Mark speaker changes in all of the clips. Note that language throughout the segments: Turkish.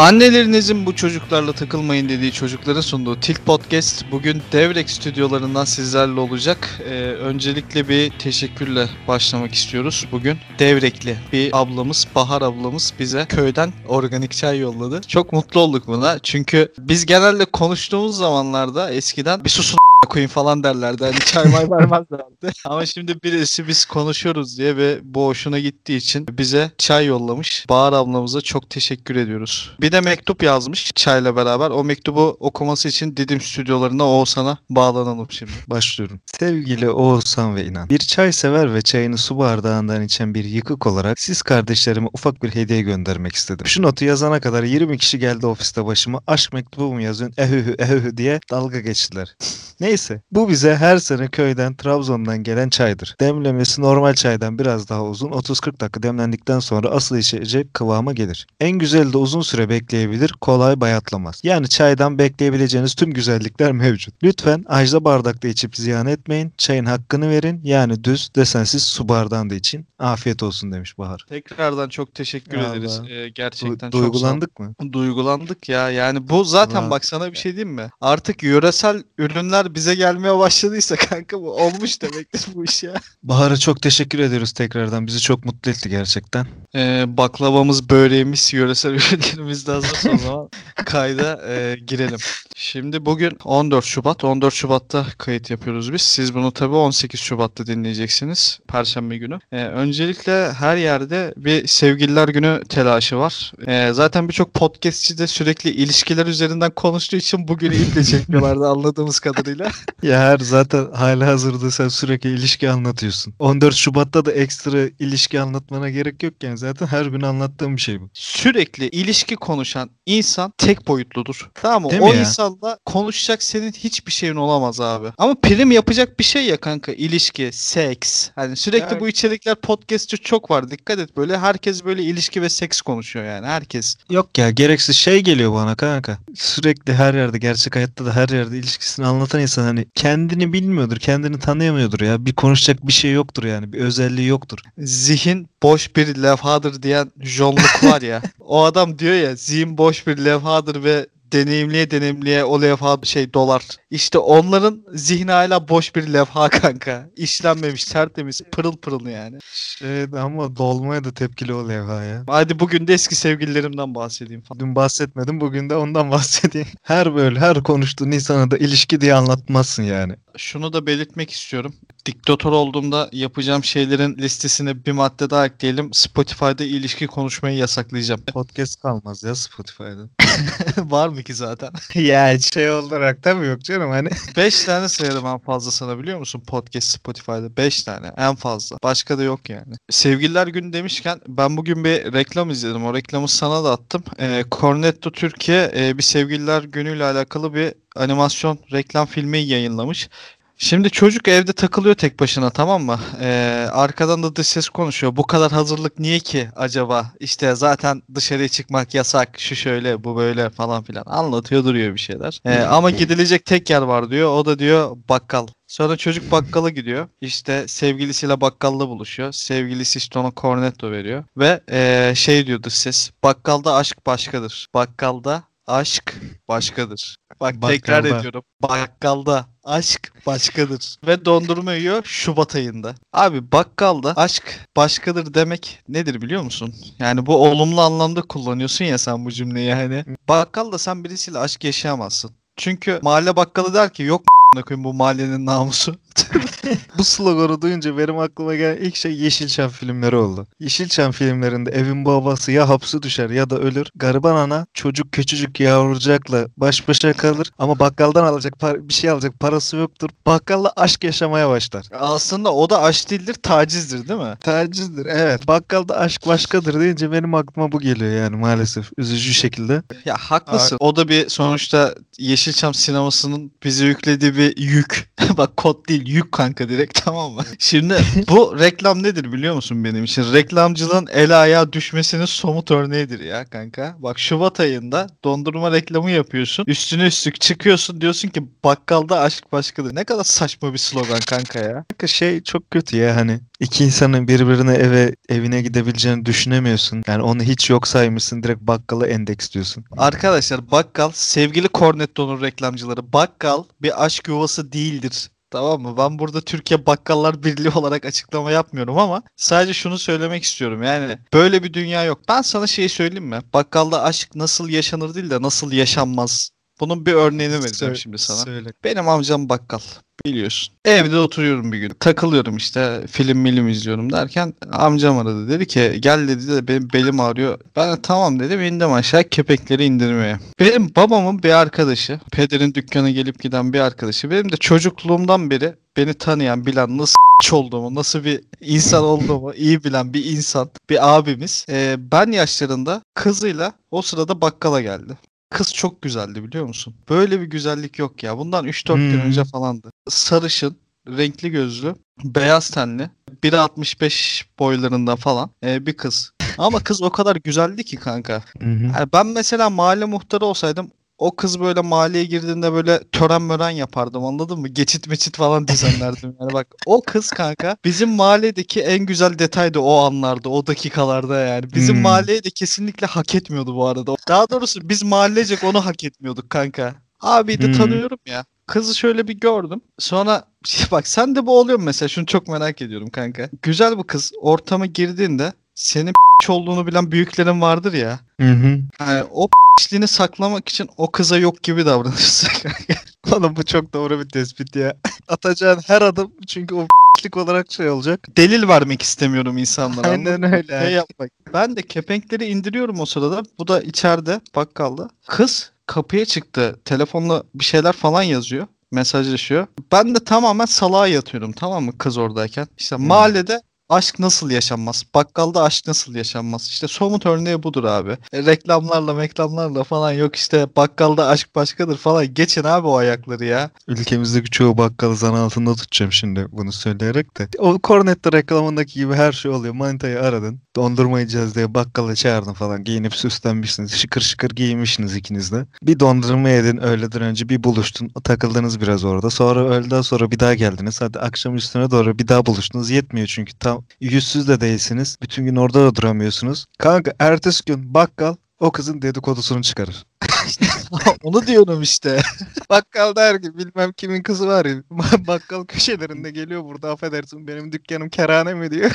Speaker 1: Annelerinizin bu çocuklarla takılmayın dediği çocukların sunduğu Tilt Podcast bugün Devrek stüdyolarından sizlerle olacak. Ee, öncelikle bir teşekkürle başlamak istiyoruz bugün. Devrekli bir ablamız, Bahar ablamız bize köyden organik çay yolladı. Çok mutlu olduk buna. Çünkü biz genelde konuştuğumuz zamanlarda eskiden bir susun koyun falan derlerdi. Hani çay may vermezlerdi. Ama şimdi birisi biz konuşuyoruz diye ve bu hoşuna gittiği için bize çay yollamış. Bahar ablamıza çok teşekkür ediyoruz. Bir de mektup yazmış çayla beraber. O mektubu okuması için Didim stüdyolarına Oğuzhan'a bağlanalım şimdi.
Speaker 2: Başlıyorum. Sevgili Oğuzhan ve İnan. Bir çay sever ve çayını su bardağından içen bir yıkık olarak siz kardeşlerime ufak bir hediye göndermek istedim. Şu notu yazana kadar 20 kişi geldi ofiste başıma. Aşk mektubu mu yazıyorsun? Ehühü ehühü diye dalga geçtiler. Neyse bu bize her sene köyden Trabzon'dan gelen çaydır. Demlemesi normal çaydan biraz daha uzun 30-40 dakika demlendikten sonra asıl içecek kıvama gelir. En güzeli de uzun süre bekleyebilir kolay bayatlamaz. Yani çaydan bekleyebileceğiniz tüm güzellikler mevcut. Lütfen ajda bardakta içip ziyan etmeyin. Çayın hakkını verin. Yani düz desensiz su bardağında için. Afiyet olsun demiş Bahar.
Speaker 1: Tekrardan çok teşekkür
Speaker 2: Vallahi.
Speaker 1: ederiz. Ee, gerçekten
Speaker 2: Du-
Speaker 1: çok
Speaker 2: duygulandık mı?
Speaker 1: Duygulandık ya. Yani bu zaten
Speaker 2: Ulan.
Speaker 1: bak sana bir şey diyeyim mi? Artık yöresel ürünler bize gelmeye başladıysa kanka bu olmuş demektir bu iş ya.
Speaker 2: Bahar'a çok teşekkür ediyoruz tekrardan. Bizi çok mutlu etti gerçekten.
Speaker 1: Ee, baklavamız, böreğimiz, yöresel ürünlerimiz de hazırsa o zaman kayda e, girelim. Şimdi bugün 14 Şubat. 14 Şubat'ta kayıt yapıyoruz biz. Siz bunu tabii 18 Şubat'ta dinleyeceksiniz. Perşembe günü. Ee, öncelikle her yerde bir sevgililer günü telaşı var. Ee, zaten birçok podcastçi de sürekli ilişkiler üzerinden konuştuğu için bugünü iple çekiyorlardı anladığımız kadarıyla.
Speaker 2: Ya her zaten hala hazırda sen sürekli ilişki anlatıyorsun. 14 Şubat'ta da ekstra ilişki anlatmana gerek yok yani zaten her gün anlattığım bir şey bu.
Speaker 1: sürekli ilişki konuşan insan tek boyutludur. Tamam mı?
Speaker 2: Değil mi
Speaker 1: o
Speaker 2: ya?
Speaker 1: insanla konuşacak senin hiçbir şeyin olamaz abi. Ama prim yapacak bir şey ya kanka. ilişki, seks. Hani sürekli bu içerikler podcastçı çok var. Dikkat et böyle herkes böyle ilişki ve seks konuşuyor yani. Herkes.
Speaker 2: Yok ya gereksiz şey geliyor bana kanka. Sürekli her yerde gerçek hayatta da her yerde ilişkisini anlatan insan hani kendini bilmiyordur, kendini tanıyamıyordur ya. Bir konuşacak bir şey yoktur yani. Bir özelliği yoktur.
Speaker 1: Zihin boş bir levhadır diyen John Luke var ya. o adam diyor ya zihin boş bir levhadır ve deneyimliye deneyimliye o levha şey dolar. İşte onların zihni hala boş bir levha kanka. İşlenmemiş tertemiz pırıl pırıl yani.
Speaker 2: Şey ama dolmaya da tepkili o levha ya.
Speaker 1: Hadi bugün de eski sevgililerimden bahsedeyim falan.
Speaker 2: Dün bahsetmedim bugün de ondan bahsedeyim. Her böyle her konuştuğun insana da ilişki diye anlatmazsın yani.
Speaker 1: Şunu da belirtmek istiyorum. Diktatör olduğumda yapacağım şeylerin listesine bir madde daha ekleyelim. Spotify'da ilişki konuşmayı yasaklayacağım.
Speaker 2: Podcast kalmaz ya Spotify'da.
Speaker 1: Var mı ki zaten?
Speaker 2: ya şey olarak tabii yok canım hani.
Speaker 1: 5 tane sayarım en fazla sana biliyor musun podcast Spotify'da 5 tane en fazla. Başka da yok yani. Sevgililer günü demişken ben bugün bir reklam izledim. O reklamı sana da attım. Ee, Cornetto Türkiye e, bir sevgililer günüyle alakalı bir animasyon reklam filmi yayınlamış. Şimdi çocuk evde takılıyor tek başına tamam mı? Ee, arkadan da dış ses konuşuyor. Bu kadar hazırlık niye ki acaba? İşte zaten dışarıya çıkmak yasak. Şu şöyle bu böyle falan filan. Anlatıyor duruyor bir şeyler. Ee, ama gidilecek tek yer var diyor. O da diyor bakkal. Sonra çocuk bakkala gidiyor. İşte sevgilisiyle bakkalda buluşuyor. Sevgilisi işte ona cornetto veriyor. Ve ee, şey diyor dış ses. Bakkalda aşk başkadır. Bakkalda aşk başkadır. Bak tekrar
Speaker 2: Bakkalda.
Speaker 1: ediyorum. Bakkalda aşk başkadır. Ve dondurma yiyor Şubat ayında. Abi bakkalda aşk başkadır demek nedir biliyor musun? Yani bu olumlu anlamda kullanıyorsun ya sen bu cümleyi yani. Bakkalda sen birisiyle aşk yaşayamazsın. Çünkü mahalle bakkalı der ki yok koyayım bu mahallenin namusu.
Speaker 2: Bu sloganı duyunca benim aklıma gelen ilk şey Yeşilçam filmleri oldu. Yeşilçam filmlerinde evin babası ya hapse düşer ya da ölür. Gariban ana çocuk küçücük yavrucakla baş başa kalır ama bakkaldan alacak bir şey alacak parası yoktur. Bakkalla aşk yaşamaya başlar.
Speaker 1: Aslında o da aşk değildir tacizdir değil mi?
Speaker 2: Tacizdir evet. Bakkalda aşk başkadır deyince benim aklıma bu geliyor yani maalesef üzücü şekilde.
Speaker 1: Ya haklısın. O da bir sonuçta Yeşilçam sinemasının bize yüklediği bir yük. Bak kod değil yük kanka direkt tamam mı? Şimdi bu reklam nedir biliyor musun benim için? Reklamcılığın el ayağa düşmesinin somut örneğidir ya kanka. Bak Şubat ayında dondurma reklamı yapıyorsun. Üstüne üstlük çıkıyorsun diyorsun ki bakkalda aşk başkadır. Ne kadar saçma bir slogan kanka ya.
Speaker 2: Kanka şey çok kötü ya hani İki insanın birbirine eve evine gidebileceğini düşünemiyorsun. Yani onu hiç yok saymışsın direkt bakkala endeksliyorsun.
Speaker 1: Arkadaşlar bakkal sevgili Cornetto'nun reklamcıları bakkal bir aşk yuvası değildir. Tamam mı? Ben burada Türkiye Bakkallar Birliği olarak açıklama yapmıyorum ama sadece şunu söylemek istiyorum. Yani böyle bir dünya yok. Ben sana şeyi söyleyeyim mi? Bakkalda aşk nasıl yaşanır değil de nasıl yaşanmaz. Bunun bir örneğini vereceğim şimdi sana.
Speaker 2: Söyle.
Speaker 1: Benim amcam bakkal. Biliyorsun. Evde oturuyorum bir gün. Takılıyorum işte film milim izliyorum derken amcam aradı. Dedi ki gel dedi de benim belim ağrıyor. Ben de tamam dedim indim aşağı kepekleri indirmeye. Benim babamın bir arkadaşı. Pederin dükkana gelip giden bir arkadaşı. Benim de çocukluğumdan beri beni tanıyan bilen nasıl olduğumu, nasıl bir insan olduğumu iyi bilen bir insan, bir abimiz. Ee, ben yaşlarında kızıyla o sırada bakkala geldi. Kız çok güzeldi biliyor musun? Böyle bir güzellik yok ya. Bundan 3-4 gün
Speaker 2: Hmm.
Speaker 1: önce falandı. Sarışın, renkli gözlü, beyaz tenli, 1.65 boylarında falan ee, bir kız. Ama kız o kadar güzeldi ki kanka.
Speaker 2: Hı hı.
Speaker 1: Yani ben mesela mahalle muhtarı olsaydım o kız böyle mahalleye girdiğinde böyle tören mören yapardım anladın mı? Geçit meçit falan düzenlerdim yani bak. O kız kanka bizim mahalledeki en güzel detaydı o anlarda, o dakikalarda yani. Bizim
Speaker 2: Hmm.
Speaker 1: mahalleye de kesinlikle hak etmiyordu bu arada. Daha doğrusu biz mahallecek onu hak etmiyorduk kanka. Abi de
Speaker 2: Hmm.
Speaker 1: tanıyorum ya. Kızı şöyle bir gördüm. Sonra bak sen de bu oluyor mesela? Şunu çok merak ediyorum kanka. Güzel bu kız ortama girdiğinde senin olduğunu bilen büyüklerin vardır ya.
Speaker 2: Hı hı.
Speaker 1: Yani o p***liğini saklamak için o kıza yok gibi davranırsın.
Speaker 2: Oğlum bu çok doğru bir tespit ya. Atacağın her adım çünkü o lik olarak şey olacak.
Speaker 1: Delil vermek istemiyorum insanlara.
Speaker 2: Aynen öyle.
Speaker 1: Şey yapmak. Ben de kepenkleri indiriyorum o sırada. Bu da içeride bakkalda. Kız kapıya çıktı. Telefonla bir şeyler falan yazıyor. Mesajlaşıyor. Ben de tamamen salağa yatıyorum tamam mı kız oradayken. İşte
Speaker 2: Hmm.
Speaker 1: mahallede aşk nasıl yaşanmaz? Bakkalda aşk nasıl yaşanmaz? İşte somut örneği budur abi. E, reklamlarla meklamlarla falan yok işte bakkalda aşk başkadır falan. Geçin abi o ayakları ya.
Speaker 2: Ülkemizdeki çoğu bakkalı zan altında tutacağım şimdi bunu söyleyerek de. O Cornetto reklamındaki gibi her şey oluyor. Manitayı aradın. Dondurma yiyeceğiz diye bakkala çağırdın falan. Giyinip süslenmişsiniz. Şıkır şıkır giyinmişsiniz ikiniz de. Bir dondurma yedin öğleden önce bir buluştun. Takıldınız biraz orada. Sonra öğleden sonra bir daha geldiniz. Hadi akşam üstüne doğru bir daha buluştunuz. Yetmiyor çünkü tam yüzsüz de değilsiniz. Bütün gün orada da duramıyorsunuz. Kanka ertesi gün bakkal o kızın dedikodusunu çıkarır.
Speaker 1: Onu diyorum işte.
Speaker 2: Bakkal der ki bilmem kimin kızı var ya. Bakkal köşelerinde geliyor burada affedersin benim dükkanım kerane mi diyor.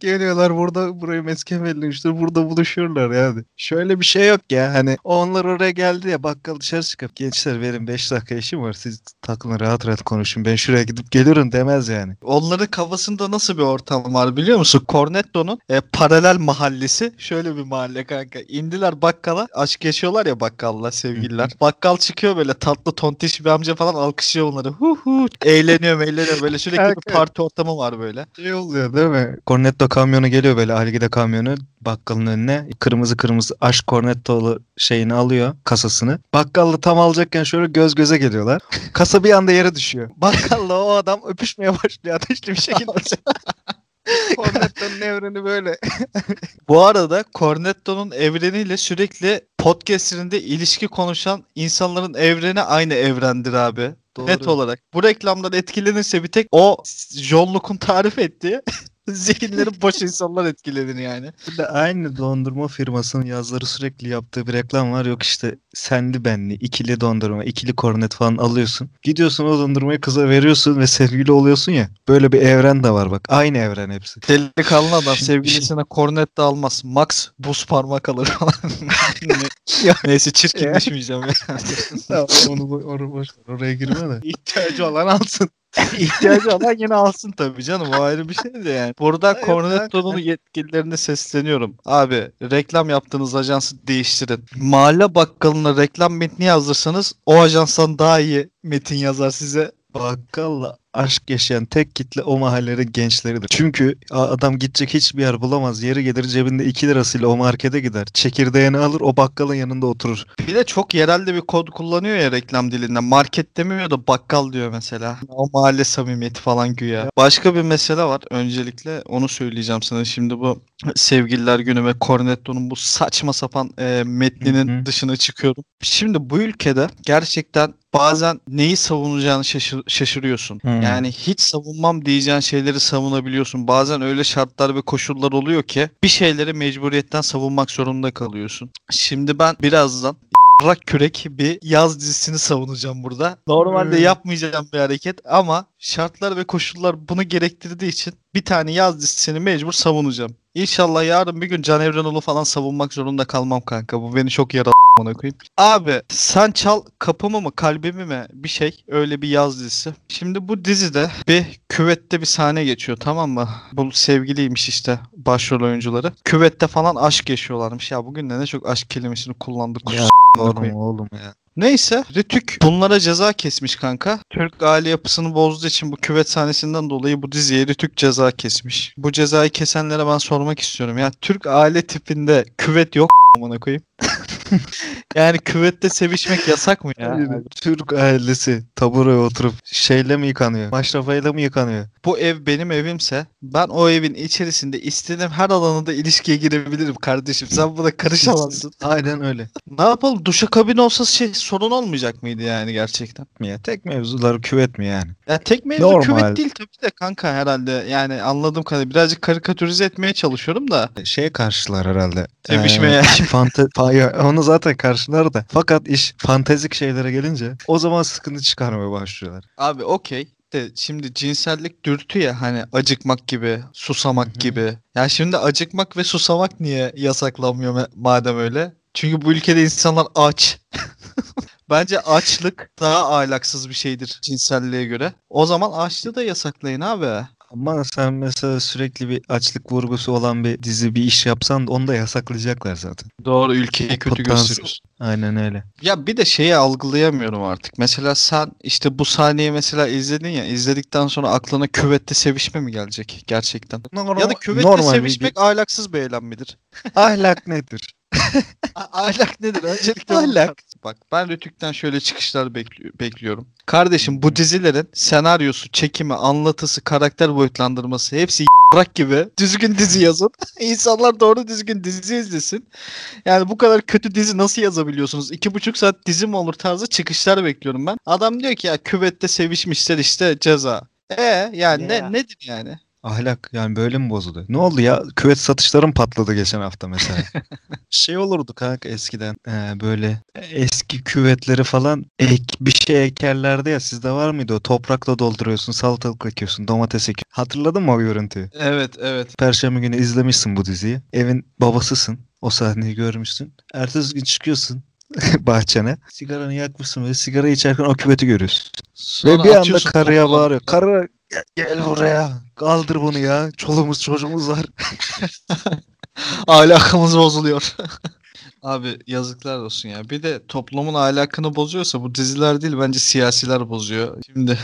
Speaker 2: Geliyorlar burada burayı mesken belirlemiştir. Burada buluşuyorlar yani. Şöyle bir şey yok ya hani onlar oraya geldi ya bakkal dışarı çıkıp gençler benim 5 dakika işim var siz takılın rahat rahat konuşun ben şuraya gidip gelirim demez yani.
Speaker 1: Onların kafasında nasıl bir ortam var biliyor musun? Cornetto'nun e, paralel mahallesi şöyle bir mahalle kanka. İndiler bakkala. Aşk yaşıyorlar ya bakkalla sevgililer. Bakkal çıkıyor böyle tatlı tontiş bir amca falan alkışlıyor onları. Hu hu. Eğleniyor eğleniyor böyle sürekli bir parti ortamı var böyle.
Speaker 2: Şey oluyor değil mi? Cornetto kamyonu geliyor böyle Algida kamyonu bakkalın önüne. Kırmızı kırmızı aşk Cornetto'lu şeyini alıyor kasasını. Bakkallı tam alacakken şöyle göz göze geliyorlar. Kasa bir anda yere düşüyor. Bakkalla o adam öpüşmeye başlıyor ateşli bir şekilde. Cornetto'nun evreni böyle.
Speaker 1: Bu arada Cornetto'nun evreniyle sürekli podcastlerinde ilişki konuşan insanların evreni aynı evrendir abi. Net olarak. Bu reklamdan etkilenirse bir tek o John Luke'un tarif ettiği zihinleri boş insanlar etkilenir yani.
Speaker 2: Bir de aynı dondurma firmasının yazları sürekli yaptığı bir reklam var. Yok işte senli benli, ikili dondurma, ikili kornet falan alıyorsun. Gidiyorsun o dondurmayı kıza veriyorsun ve sevgili oluyorsun ya. Böyle bir evren de var bak. Aynı evren hepsi.
Speaker 1: Delikanlı adam sevgilisine kornet de almaz. Max buz parmak alır falan. Ne- Neyse çirkinleşmeyeceğim ya.
Speaker 2: Tamam, onu, onu boş ver. Oraya girme de. İhtiyacı olan alsın.
Speaker 1: İhtiyacı olan yine alsın tabii canım. O ayrı bir şey de yani. Burada Cornetto'nun yetkililerine sesleniyorum. Abi reklam yaptığınız ajansı değiştirin. Mahalle bakkalına reklam metni yazdırsanız o ajanstan daha iyi metin yazar size.
Speaker 2: Bakkalla aşk yaşayan tek kitle o mahallenin gençleridir. Çünkü adam gidecek hiçbir yer bulamaz. Yeri gelir cebinde 2 lirasıyla o markete gider. Çekirdeğini alır o bakkalın yanında oturur.
Speaker 1: Bir de çok yerelde bir kod kullanıyor ya reklam dilinde. Market demiyor da bakkal diyor mesela. O mahalle samimiyeti falan güya. Başka bir mesele var. Öncelikle onu söyleyeceğim sana. Şimdi bu Sevgililer Günü ve Cornetto'nun bu saçma sapan e, metninin
Speaker 2: Hı hı.
Speaker 1: dışına çıkıyorum. Şimdi bu ülkede gerçekten bazen neyi savunacağını şaşır- şaşırıyorsun. Yani hiç savunmam diyeceğin şeyleri savunabiliyorsun. Bazen öyle şartlar ve koşullar oluyor ki bir şeyleri mecburiyetten savunmak zorunda kalıyorsun. Şimdi ben birazdan rak kürek bir yaz dizisini savunacağım burada. Normalde
Speaker 2: Hmm.
Speaker 1: yapmayacağım bir hareket ama şartlar ve koşullar bunu gerektirdiği için bir tane yaz dizisini mecbur savunacağım. İnşallah yarın bir gün Can Evrenol'u falan savunmak zorunda kalmam kanka. Bu beni çok yaralı ona koyayım. Abi sen çal kapımı mı kalbimi mi bir şey öyle bir yaz dizisi. Şimdi bu dizide bir küvette bir sahne geçiyor tamam mı? Bu sevgiliymiş işte başrol oyuncuları. Küvette falan aşk yaşıyorlarmış. Ya bugün de ne çok aşk kelimesini kullandık.
Speaker 2: Ya, Oğlum oğlum ya.
Speaker 1: Neyse Rütük bunlara ceza kesmiş kanka. Türk aile yapısını bozduğu için bu küvet sahnesinden dolayı bu diziye Rütük ceza kesmiş. Bu cezayı kesenlere ben sormak istiyorum. Ya Türk aile tipinde küvet yok amına koyayım. yani küvette sevişmek yasak mı ya?
Speaker 2: Yani Türk ailesi taburaya oturup şeyle mi yıkanıyor? Maşrafayla mı yıkanıyor?
Speaker 1: Bu ev benim evimse ben o evin içerisinde istediğim her alanında ilişkiye girebilirim kardeşim. Sen buna karışamazsın.
Speaker 2: Aynen öyle.
Speaker 1: ne yapalım? Duşa kabin olsa şey sorun olmayacak mıydı yani gerçekten?
Speaker 2: Mi ya? Tek mevzular küvet mi yani?
Speaker 1: Ya tek mevzu
Speaker 2: Normal.
Speaker 1: küvet değil tabii de kanka herhalde. Yani anladığım kadarıyla birazcık karikatürize etmeye çalışıyorum da.
Speaker 2: Şeye karşılar herhalde.
Speaker 1: Sevişmeye.
Speaker 2: Ee, fante fa- onu zaten karşılar da. Fakat iş fantezik şeylere gelince o zaman sıkıntı çıkarmaya başlıyorlar.
Speaker 1: Abi okey. De şimdi cinsellik dürtü ya hani acıkmak gibi, susamak
Speaker 2: Hı hı.
Speaker 1: gibi. Ya şimdi acıkmak ve susamak niye yasaklanmıyor ma- madem öyle? Çünkü bu ülkede insanlar aç. Bence açlık daha ahlaksız bir şeydir cinselliğe göre. O zaman açlığı da yasaklayın abi.
Speaker 2: Ama sen mesela sürekli bir açlık vurgusu olan bir dizi bir iş yapsan da onu da yasaklayacaklar zaten.
Speaker 1: Doğru ülkeyi kötü
Speaker 2: potansiyel-
Speaker 1: gösteriyorsun.
Speaker 2: Aynen öyle.
Speaker 1: Ya bir de şeyi algılayamıyorum artık. Mesela sen işte bu sahneyi mesela izledin ya. izledikten sonra aklına küvette sevişme mi gelecek gerçekten? Ya da küvette
Speaker 2: normal bir-
Speaker 1: sevişmek ahlaksız bir eylem midir?
Speaker 2: ahlak nedir?
Speaker 1: Ahlak nedir? Öncelikle
Speaker 2: Ahlak.
Speaker 1: Bak ben Rütük'ten şöyle çıkışlar bekli- bekliyorum. Kardeşim bu dizilerin senaryosu, çekimi, anlatısı, karakter boyutlandırması hepsi bırak gibi düzgün dizi yazın. İnsanlar doğru düzgün dizi izlesin. Yani bu kadar kötü dizi nasıl yazabiliyorsunuz? İki buçuk saat dizi mi olur tarzı çıkışlar bekliyorum ben. Adam diyor ki ya küvette sevişmişler işte ceza. E yani
Speaker 2: Ya.
Speaker 1: ne nedir yani?
Speaker 2: Ahlak yani böyle mi bozuldu? Ne oldu ya? Küvet satışlarım patladı geçen hafta mesela. şey olurdu kanka eskiden ee, böyle eski küvetleri falan ek bir şey ekerlerdi ya sizde var mıydı o toprakla dolduruyorsun salatalık ekiyorsun domates ekiyorsun. Hatırladın mı o görüntüyü?
Speaker 1: Evet evet.
Speaker 2: Perşembe günü izlemişsin bu diziyi. Evin babasısın. O sahneyi görmüşsün. Ertesi gün çıkıyorsun bahçene. Sigaranı yakmışsın ve sigara içerken o küveti görüyorsun.
Speaker 1: Sonra
Speaker 2: ve bir anda karıya bağırıyor. Karı gel, gel buraya. Kaldır bunu ya. Çoluğumuz çocuğumuz var.
Speaker 1: Ahlakımız bozuluyor. Abi yazıklar olsun ya. Bir de toplumun ahlakını bozuyorsa bu diziler değil bence siyasiler bozuyor. Şimdi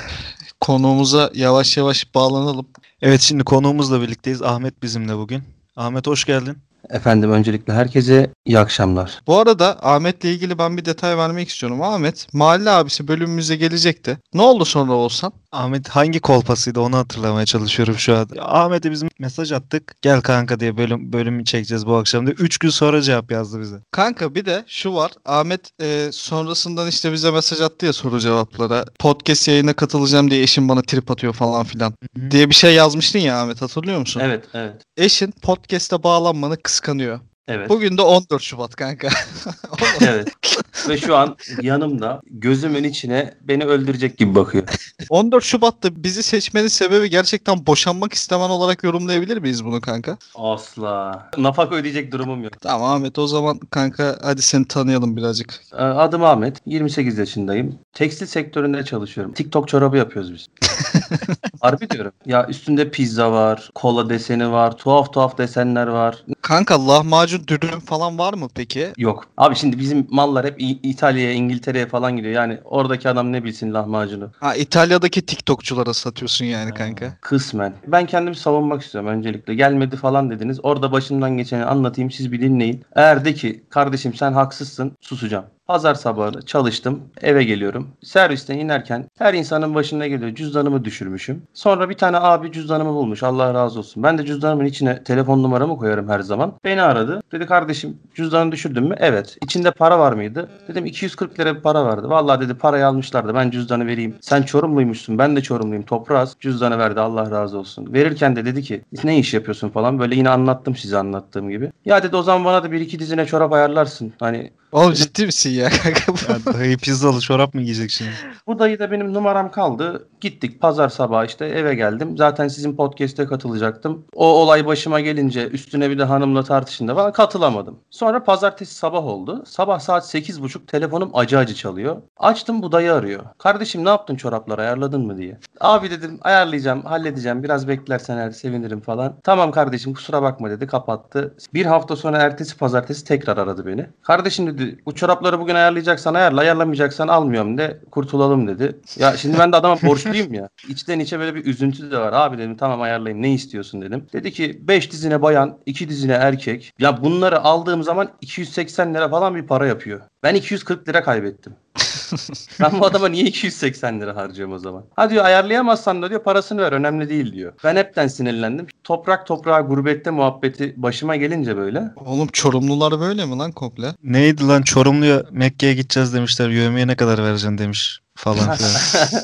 Speaker 1: konuğumuza yavaş yavaş bağlanalım.
Speaker 2: Evet şimdi konuğumuzla birlikteyiz. Ahmet bizimle bugün. Ahmet hoş geldin.
Speaker 3: Efendim öncelikle herkese iyi akşamlar.
Speaker 1: Bu arada Ahmet'le ilgili ben bir detay vermek istiyorum. Ahmet mahalle abisi bölümümüze gelecekti. Ne oldu sonra olsan?
Speaker 2: Ahmet hangi kolpasıydı onu hatırlamaya çalışıyorum şu an. Ahmet'e biz mesaj attık. Gel kanka diye bölüm bölümü çekeceğiz bu akşam diye. 3 gün sonra cevap yazdı bize.
Speaker 1: Kanka bir de şu var. Ahmet e, sonrasından işte bize mesaj attı ya soru cevaplara. Podcast yayına katılacağım diye eşim bana trip atıyor falan filan.
Speaker 2: Hı.
Speaker 1: Diye bir şey yazmıştın ya Ahmet hatırlıyor musun?
Speaker 3: Evet, evet,
Speaker 1: Eşin podcast'e bağlanmanı kıskanıyor.
Speaker 3: evet,
Speaker 1: Bugün de 14 Şubat kanka.
Speaker 3: evet. Ve şu an yanımda gözümün içine beni öldürecek gibi bakıyor.
Speaker 1: 14 Şubat'ta bizi seçmenin sebebi gerçekten boşanmak istemen olarak yorumlayabilir miyiz bunu kanka?
Speaker 3: Asla. Nafaka ödeyecek durumum yok.
Speaker 1: Tamam Ahmet o zaman kanka hadi seni tanıyalım birazcık.
Speaker 3: Ee, Adım Ahmet, 28 yaşındayım. Tekstil sektöründe çalışıyorum. TikTok çorabı yapıyoruz biz. Harbi diyorum. Ya üstünde pizza var, kola deseni var, tuhaf tuhaf desenler var.
Speaker 1: Kanka lahmacun dürüm falan var mı peki?
Speaker 3: Yok. Abi şimdi bizim mallar hep İtalya'ya, İngiltere'ye falan gidiyor. Yani oradaki adam ne bilsin lahmacunu.
Speaker 1: Ha İtalya'daki TikTokçulara satıyorsun yani kanka.
Speaker 3: Kısmen. Ben kendimi savunmak istiyorum öncelikle. Gelmedi falan dediniz. Orada başımdan geçeni anlatayım siz bir dinleyin. Eğer de ki kardeşim sen haksızsın susacağım. Pazar sabahı çalıştım. Eve geliyorum. Servisten inerken her insanın başına geliyor. Cüzdanımı düşürmüşüm. Sonra bir tane abi cüzdanımı bulmuş. Allah razı olsun. Ben de cüzdanımın içine telefon numaramı koyarım her zaman. Beni aradı. Dedi kardeşim cüzdanı düşürdün mü? Evet. İçinde para var mıydı? Dedim 240 lira bir para vardı. Vallahi dedi parayı almışlardı. Ben cüzdanı vereyim. Sen Çorumluymuşsun. Ben de Çorumluyum. Toprağız. Cüzdanı verdi. Allah razı olsun. Verirken de dedi ki ne iş yapıyorsun falan. Böyle yine anlattım size anlattığım gibi. Ya dedi o zaman bana da bir iki dizine çorap ayarlarsın. Hani
Speaker 1: Oğlum ciddi misin ya kanka?
Speaker 2: Ya dayı pizzalı çorap mı giyecek şimdi?
Speaker 3: Bu dayı da benim numaram kaldı. Gittik pazar sabahı işte eve geldim. Zaten sizin podcast'e katılacaktım. O olay başıma gelince üstüne bir de hanımla tartışınca falan katılamadım. Sonra pazartesi sabah oldu. Sabah saat 8.30 telefonum acı acı çalıyor. Açtım bu dayı arıyor. Kardeşim ne yaptın çorapları ayarladın mı diye. Abi dedim ayarlayacağım halledeceğim biraz beklersen eğer sevinirim falan. Tamam kardeşim kusura bakma dedi kapattı. Bir hafta sonra ertesi pazartesi tekrar aradı beni. Kardeşim dedi bu çorapları bugün ayarlayacaksan ayarla ayarlamayacaksan almıyorum de kurtulalım dedi. Ya şimdi ben de adama borçluyum ya. İçten içe böyle bir üzüntü de var. Abi dedim tamam ayarlayayım ne istiyorsun dedim. Dedi ki 5 dizine bayan 2 dizine erkek. Ya bunları aldığım zaman 280 lira falan bir para yapıyor. Ben 240 lira kaybettim. ben bu adama niye 280 lira harcıyorum o zaman? Ha diyor ayarlayamazsan da diyor parasını ver önemli değil diyor. Ben hepten sinirlendim. Toprak toprağa gurbette muhabbeti başıma gelince böyle.
Speaker 1: Oğlum Çorumlular böyle mi lan komple?
Speaker 2: Neydi lan Çorumlu'ya Mekke'ye gideceğiz demişler. Yövmeye ne kadar vereceksin demiş falan filan.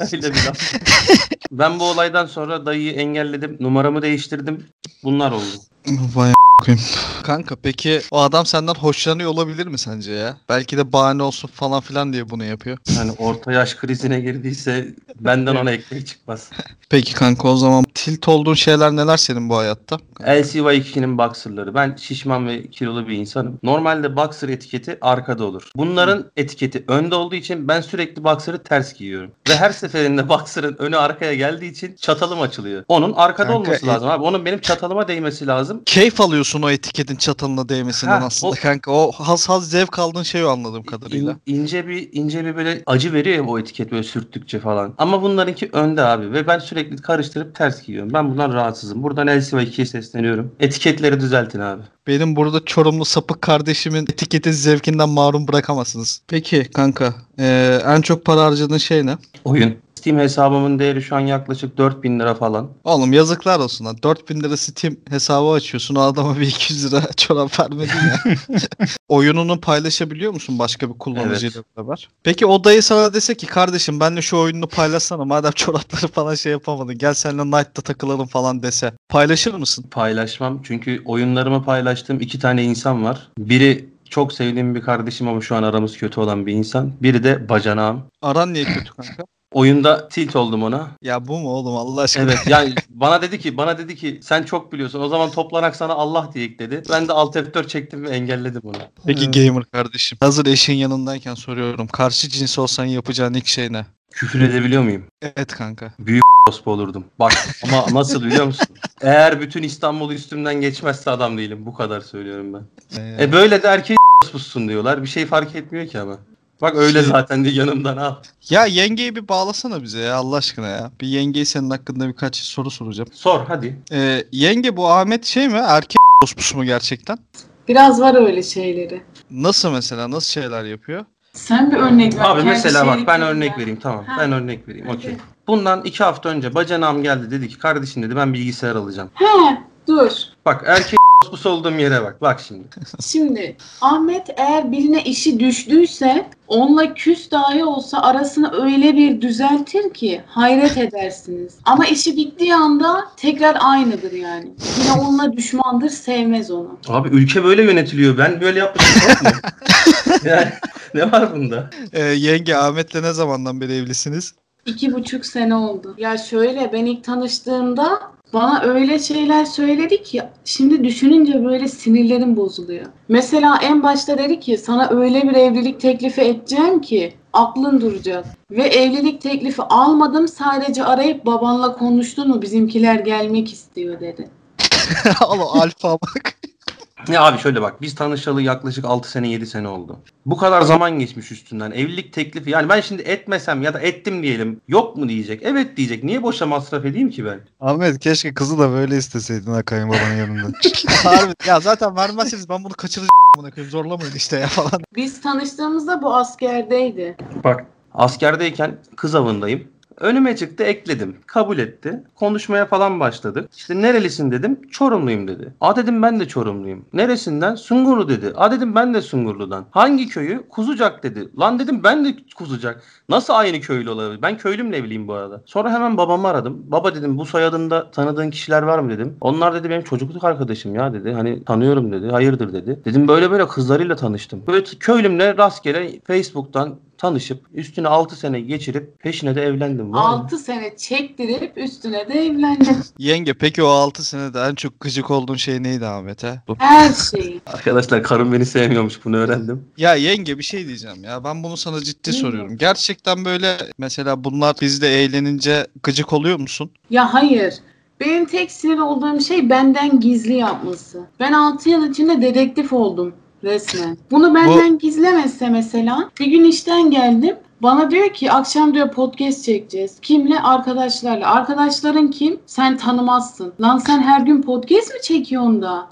Speaker 3: Öyle bir laf. ben bu olaydan sonra dayıyı engelledim. Numaramı değiştirdim. Bunlar oldu.
Speaker 1: Vay Kanka peki o adam senden hoşlanıyor olabilir mi sence ya? Belki de bahane olsun falan filan diye bunu yapıyor.
Speaker 3: Yani orta yaş krizine girdiyse benden ona ekmek çıkmaz.
Speaker 1: Peki kanka o zaman tilt olduğun şeyler neler senin bu hayatta?
Speaker 3: LCY2'nin boxerları. Ben şişman ve kilolu bir insanım. Normalde boxer etiketi arkada olur. Bunların etiketi önde olduğu için ben sürekli boxer'ı ters giyiyorum. Ve her seferinde boxer'ın önü arkaya geldiği için çatalım açılıyor. Onun arkada
Speaker 1: Kanka,
Speaker 3: olması
Speaker 1: e-
Speaker 3: lazım abi. Onun benim çatalıma değmesi lazım.
Speaker 1: Keyif alıyorsun o etiketin çatalına değmesinden
Speaker 3: Ha,
Speaker 1: aslında
Speaker 3: o-
Speaker 1: kanka. O haz haz zevk aldığın şey o anladığım kadarıyla.
Speaker 3: İn- ince bir ince bir böyle acı veriyor ya bu etiket böyle sürttükçe falan. Ama bunlarınki önde abi ve ben sürekli karıştırıp ters giyiyorum. Ben bundan rahatsızım. Buradan LCY2'ye sesleniyorum. Etiketleri düzeltin abi.
Speaker 1: Benim burada Çorumlu sapık kardeşimin etiketin zevkinden mahrum bırakamazsınız. Peki kanka eee, en çok para harcadığın şey ne?
Speaker 3: Oyun. Steam hesabımın değeri şu an yaklaşık 4000 lira falan.
Speaker 1: Oğlum yazıklar olsun lan. 4000 lira Steam hesabı açıyorsun. Adama bir 200 lira çorap vermedin ya. Oyununu paylaşabiliyor musun başka bir kullanıcıyla beraber? Peki o dayı sana dese ki kardeşim benle şu oyununu paylaşsana madem çorapları falan şey yapamadın. Gel seninle Night'ta takılalım falan dese. Paylaşır mısın?
Speaker 3: Paylaşmam çünkü oyunlarımı paylaştığım iki tane insan var. Biri çok sevdiğim bir kardeşim ama şu an aramız kötü olan bir insan. Biri de bacanağım.
Speaker 1: Aran niye kötü kanka?
Speaker 3: Oyunda tilt oldum ona.
Speaker 1: Ya bu mu oğlum Allah aşkına?
Speaker 3: Evet yani bana dedi ki bana dedi ki sen çok biliyorsun o zaman toplanak sana Allah diyek dedi. Ben de alt F4 çektim ve engelledim onu.
Speaker 1: Peki gamer kardeşim. Hazır eşin yanındayken soruyorum. Karşı cins olsan yapacağın ilk şey ne?
Speaker 3: Küfür edebiliyor muyum?
Speaker 1: Evet kanka.
Speaker 3: Ospo olurdum. Bak ama nasıl biliyor musun? Eğer bütün İstanbul üstümden geçmezse adam değilim. Bu kadar söylüyorum ben.
Speaker 1: Ee,
Speaker 3: E böyle de erkeği ospusun diyorlar. Bir şey fark etmiyor ki ama. Bak öyle
Speaker 1: Şey-
Speaker 3: zaten de yanımdan al.
Speaker 1: Ya yengeyi bir bağlasana bize ya Allah aşkına ya. Bir yengeyi senin hakkında birkaç soru soracağım.
Speaker 3: Sor hadi.
Speaker 1: Ee, yenge bu Ahmet şey mi? Erkek orospusu mu gerçekten?
Speaker 4: Biraz var öyle şeyleri.
Speaker 1: Nasıl mesela? Nasıl şeyler yapıyor?
Speaker 4: Sen bir örnek ver.
Speaker 3: Abi
Speaker 4: Kendi
Speaker 3: mesela bak ben örnek vereyim tamam.
Speaker 4: Ha.
Speaker 3: Ben örnek vereyim
Speaker 4: Hadi.
Speaker 3: okey. Bundan iki hafta önce bacanağım geldi dedi ki kardeşim dedi ben bilgisayar alacağım.
Speaker 4: He dur.
Speaker 3: Bak erkek ospusu olduğum yere bak. Bak şimdi.
Speaker 4: Şimdi Ahmet eğer birine işi düştüyse onunla küs dahi olsa arasını öyle bir düzeltir ki hayret edersiniz. Ama işi bittiği anda tekrar aynıdır yani. Yine onunla düşmandır sevmez onu.
Speaker 3: Abi ülke böyle yönetiliyor. Ben böyle yapmışım. yok mu? yani ne var bunda?
Speaker 1: Ee, yenge Ahmet'le ne zamandan beri evlisiniz?
Speaker 4: İki buçuk sene oldu. Ya şöyle ben ilk tanıştığımda bana öyle şeyler söyledi ki şimdi düşününce böyle sinirlerim bozuluyor. Mesela en başta dedi ki sana öyle bir evlilik teklifi edeceğim ki aklın duracak. Ve evlilik teklifi almadım sadece arayıp babanla konuştun mu bizimkiler gelmek istiyor dedi.
Speaker 1: Oğlum alfa bak.
Speaker 3: Ya abi şöyle bak biz tanışalı yaklaşık 6 sene 7 sene oldu. Bu kadar zaman geçmiş üstünden. Evlilik teklifi yani ben şimdi etmesem ya da ettim diyelim. Yok mu diyecek? Evet diyecek. Niye boşa masraf edeyim ki ben?
Speaker 2: Ahmet keşke kızı da böyle isteseydin ha kayınbabanın yanında.
Speaker 1: Harbi. Ya zaten vermezseniz ben bunu kaçıracağım. amına koyayım. Zorlamayın işte ya falan.
Speaker 4: Biz tanıştığımızda bu askerdeydi.
Speaker 3: Bak askerdeyken kız avındayım. Önüme çıktı ekledim. Kabul etti. Konuşmaya falan başladık. İşte nerelisin dedim. Çorumluyum dedi. A dedim ben de Çorumluyum. Neresinden? Sungurlu dedi. A dedim ben de Sungurlu'dan. Hangi köyü? Kuzucak dedi. Lan dedim ben de Kuzucak. Nasıl aynı köylü olabilir? Ben köylümle evliyim bu arada. Sonra hemen babamı aradım. Baba dedim bu soyadında tanıdığın kişiler var mı dedim. Onlar dedi benim çocukluk arkadaşım ya dedi. Hani tanıyorum dedi. Hayırdır dedi. Dedim böyle böyle kızlarıyla tanıştım. Böyle köylümle rastgele Facebook'tan tanışıp üstüne 6 sene geçirip peşine de evlendim. Vay.
Speaker 4: 6 sene çektirip üstüne de evlendim.
Speaker 1: Yenge peki o 6 senede en çok gıcık olduğun şey neydi Ahmet he?
Speaker 4: Her şeyi.
Speaker 3: Arkadaşlar karım beni sevmiyormuş bunu öğrendim.
Speaker 1: Ya yenge bir şey diyeceğim ya. Ben bunu sana ciddi
Speaker 4: mi?
Speaker 1: soruyorum. Gerçekten böyle mesela bunlar bizle eğlenince gıcık oluyor musun?
Speaker 4: Ya hayır. Benim tek sinir olduğum şey benden gizli yapması. Ben 6 yıl içinde dedektif oldum resmen. Bunu benden gizlemezse mesela bir gün işten geldim. Bana diyor ki akşam diyor podcast çekeceğiz. Kimle? Arkadaşlarla. Arkadaşların kim? Sen tanımazsın. Lan sen her gün podcast mi çekiyorsun da?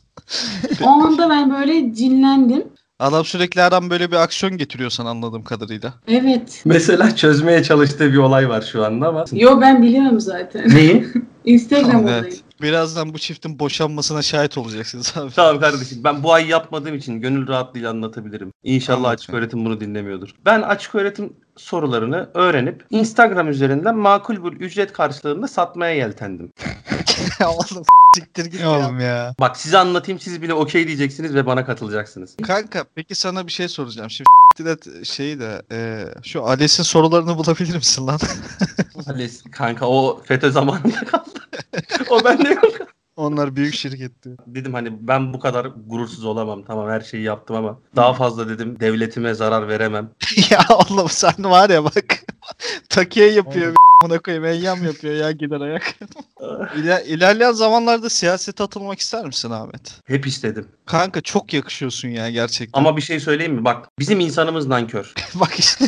Speaker 4: o anda ben böyle cinlendim.
Speaker 1: Adam sürekli an böyle bir aksiyon getiriyor sana anladığım kadarıyla.
Speaker 4: Evet.
Speaker 3: Mesela çözmeye çalıştığı bir olay var şu anda ama.
Speaker 4: Yo ben biliyorum zaten.
Speaker 3: Neyi?
Speaker 4: Instagram olayı.
Speaker 1: Evet. Birazdan bu çiftin boşanmasına şahit olacaksınız abi.
Speaker 3: tamam kardeşim ben bu ay yapmadığım için gönül rahatlığıyla anlatabilirim. İnşallah
Speaker 1: Anlat
Speaker 3: açık öğretim bunu dinlemiyordur. Ben açık öğretim sorularını öğrenip Instagram üzerinden makul bir ücret karşılığında satmaya yeltendim.
Speaker 1: Oğlum siktir git ya.
Speaker 2: Oğlum ya.
Speaker 3: Bak size anlatayım siz bile okey diyeceksiniz ve bana katılacaksınız.
Speaker 1: Kanka peki sana bir şey soracağım. Şimdi de şeyi de e, şu Ales'in sorularını bulabilir misin lan?
Speaker 3: Hales, kanka o FETÖ zamanında kaldı. o bende yok.
Speaker 2: Onlar büyük şirketti.
Speaker 3: Dedim hani ben bu kadar gurursuz olamam. Tamam her şeyi yaptım ama daha fazla dedim devletime zarar veremem.
Speaker 1: ya oğlum sen var ya bak. Takiye yapıyor. Buna koyayım eyyam yapıyor ya gider ayak. İler, ilerleyen zamanlarda siyasete atılmak ister misin Ahmet?
Speaker 3: Hep istedim.
Speaker 1: Kanka çok yakışıyorsun ya gerçekten.
Speaker 3: Ama bir şey söyleyeyim mi? Bak bizim insanımız nankör.
Speaker 1: bak işte.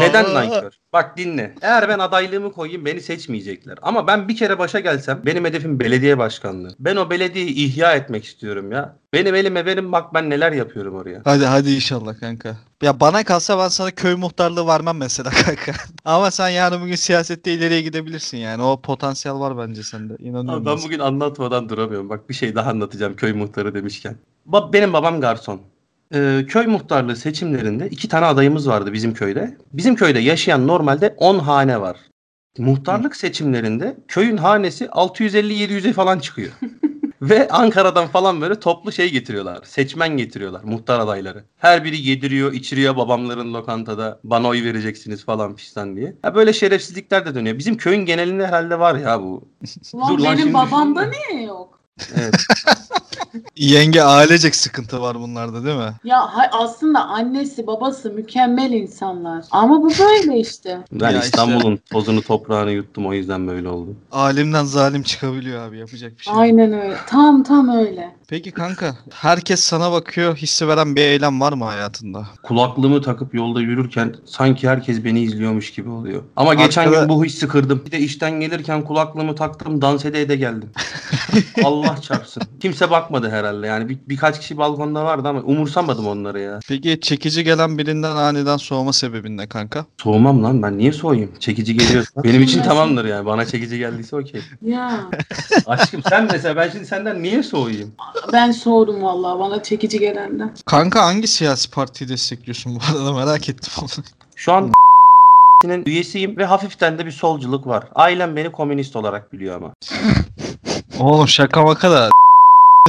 Speaker 3: Neden nankör? Bak dinle. Eğer ben adaylığımı koyayım beni seçmeyecekler. Ama ben bir kere başa gelsem benim hedefim belediye başkanlığı. Ben o belediyeyi ihya etmek istiyorum ya. Benim elime verin bak ben neler yapıyorum oraya.
Speaker 1: Hadi hadi inşallah kanka. Ya bana kalsa ben sana köy muhtarlığı vermem mesela kanka. Ama sen yarın bugün siyasette ileriye gidebilirsin yani. O potansiyel var bence sende. İnanıyorum.
Speaker 3: Abi
Speaker 1: ben
Speaker 3: ben bugün anlatmadan duramıyorum. Bak bir şey daha anlatacağım köy muhtarı demişken. Ba- benim babam garson. Ee, köy muhtarlığı seçimlerinde iki tane adayımız vardı bizim köyde. Bizim köyde yaşayan normalde 10 hane var. Muhtarlık seçimlerinde köyün hanesi 650-700'e falan çıkıyor. Ve Ankara'dan falan böyle toplu şey getiriyorlar. Seçmen getiriyorlar. Muhtar adayları. Her biri yediriyor, içiriyor babamların lokantada. Bana oy vereceksiniz falan fistan diye. Ya böyle şerefsizlikler de dönüyor. Bizim köyün genelinde herhalde var ya bu.
Speaker 4: Ulan
Speaker 3: Dur
Speaker 4: benim babamda niye yok?
Speaker 3: Evet.
Speaker 1: Yenge ailecek sıkıntı var bunlarda değil mi?
Speaker 4: Ya hay- aslında annesi babası mükemmel insanlar. Ama bu böyle işte.
Speaker 3: Ben
Speaker 1: Ya
Speaker 3: İstanbul'un tozunu toprağını yuttum o yüzden böyle oldu.
Speaker 1: Alimden zalim çıkabiliyor abi yapacak bir şey. yok.
Speaker 4: Aynen öyle. Tam tam öyle.
Speaker 1: Peki kanka herkes sana bakıyor hissi veren bir eylem var mı hayatında?
Speaker 3: Kulaklığımı takıp yolda yürürken sanki herkes beni izliyormuş gibi oluyor. Ama geçen
Speaker 1: Arkada-
Speaker 3: gün bu hissi kırdım. Bir de işten gelirken kulaklığımı taktım dans ede ede geldim. Allah çarpsın. Kimse bakmadı herhalde yani bir, birkaç kişi balkonda vardı ama umursamadım onları ya.
Speaker 1: Peki çekici gelen birinden aniden soğuma sebebin ne kanka?
Speaker 3: Soğumam lan ben niye soğuyayım? Çekici geliyorsa. Benim için tamamdır yani. Bana çekici geldiyse okey.
Speaker 4: Ya
Speaker 3: Aşkım sen mesela ben şimdi senden niye soğuyayım?
Speaker 4: ben soğudum vallahi bana çekici gelenden.
Speaker 1: Kanka hangi siyasi partiyi destekliyorsun bu arada merak ettim onu.
Speaker 3: Şu an üyesiyim ve hafiften de bir solculuk var. Ailem beni komünist olarak biliyor ama.
Speaker 1: Oğlum şaka maka da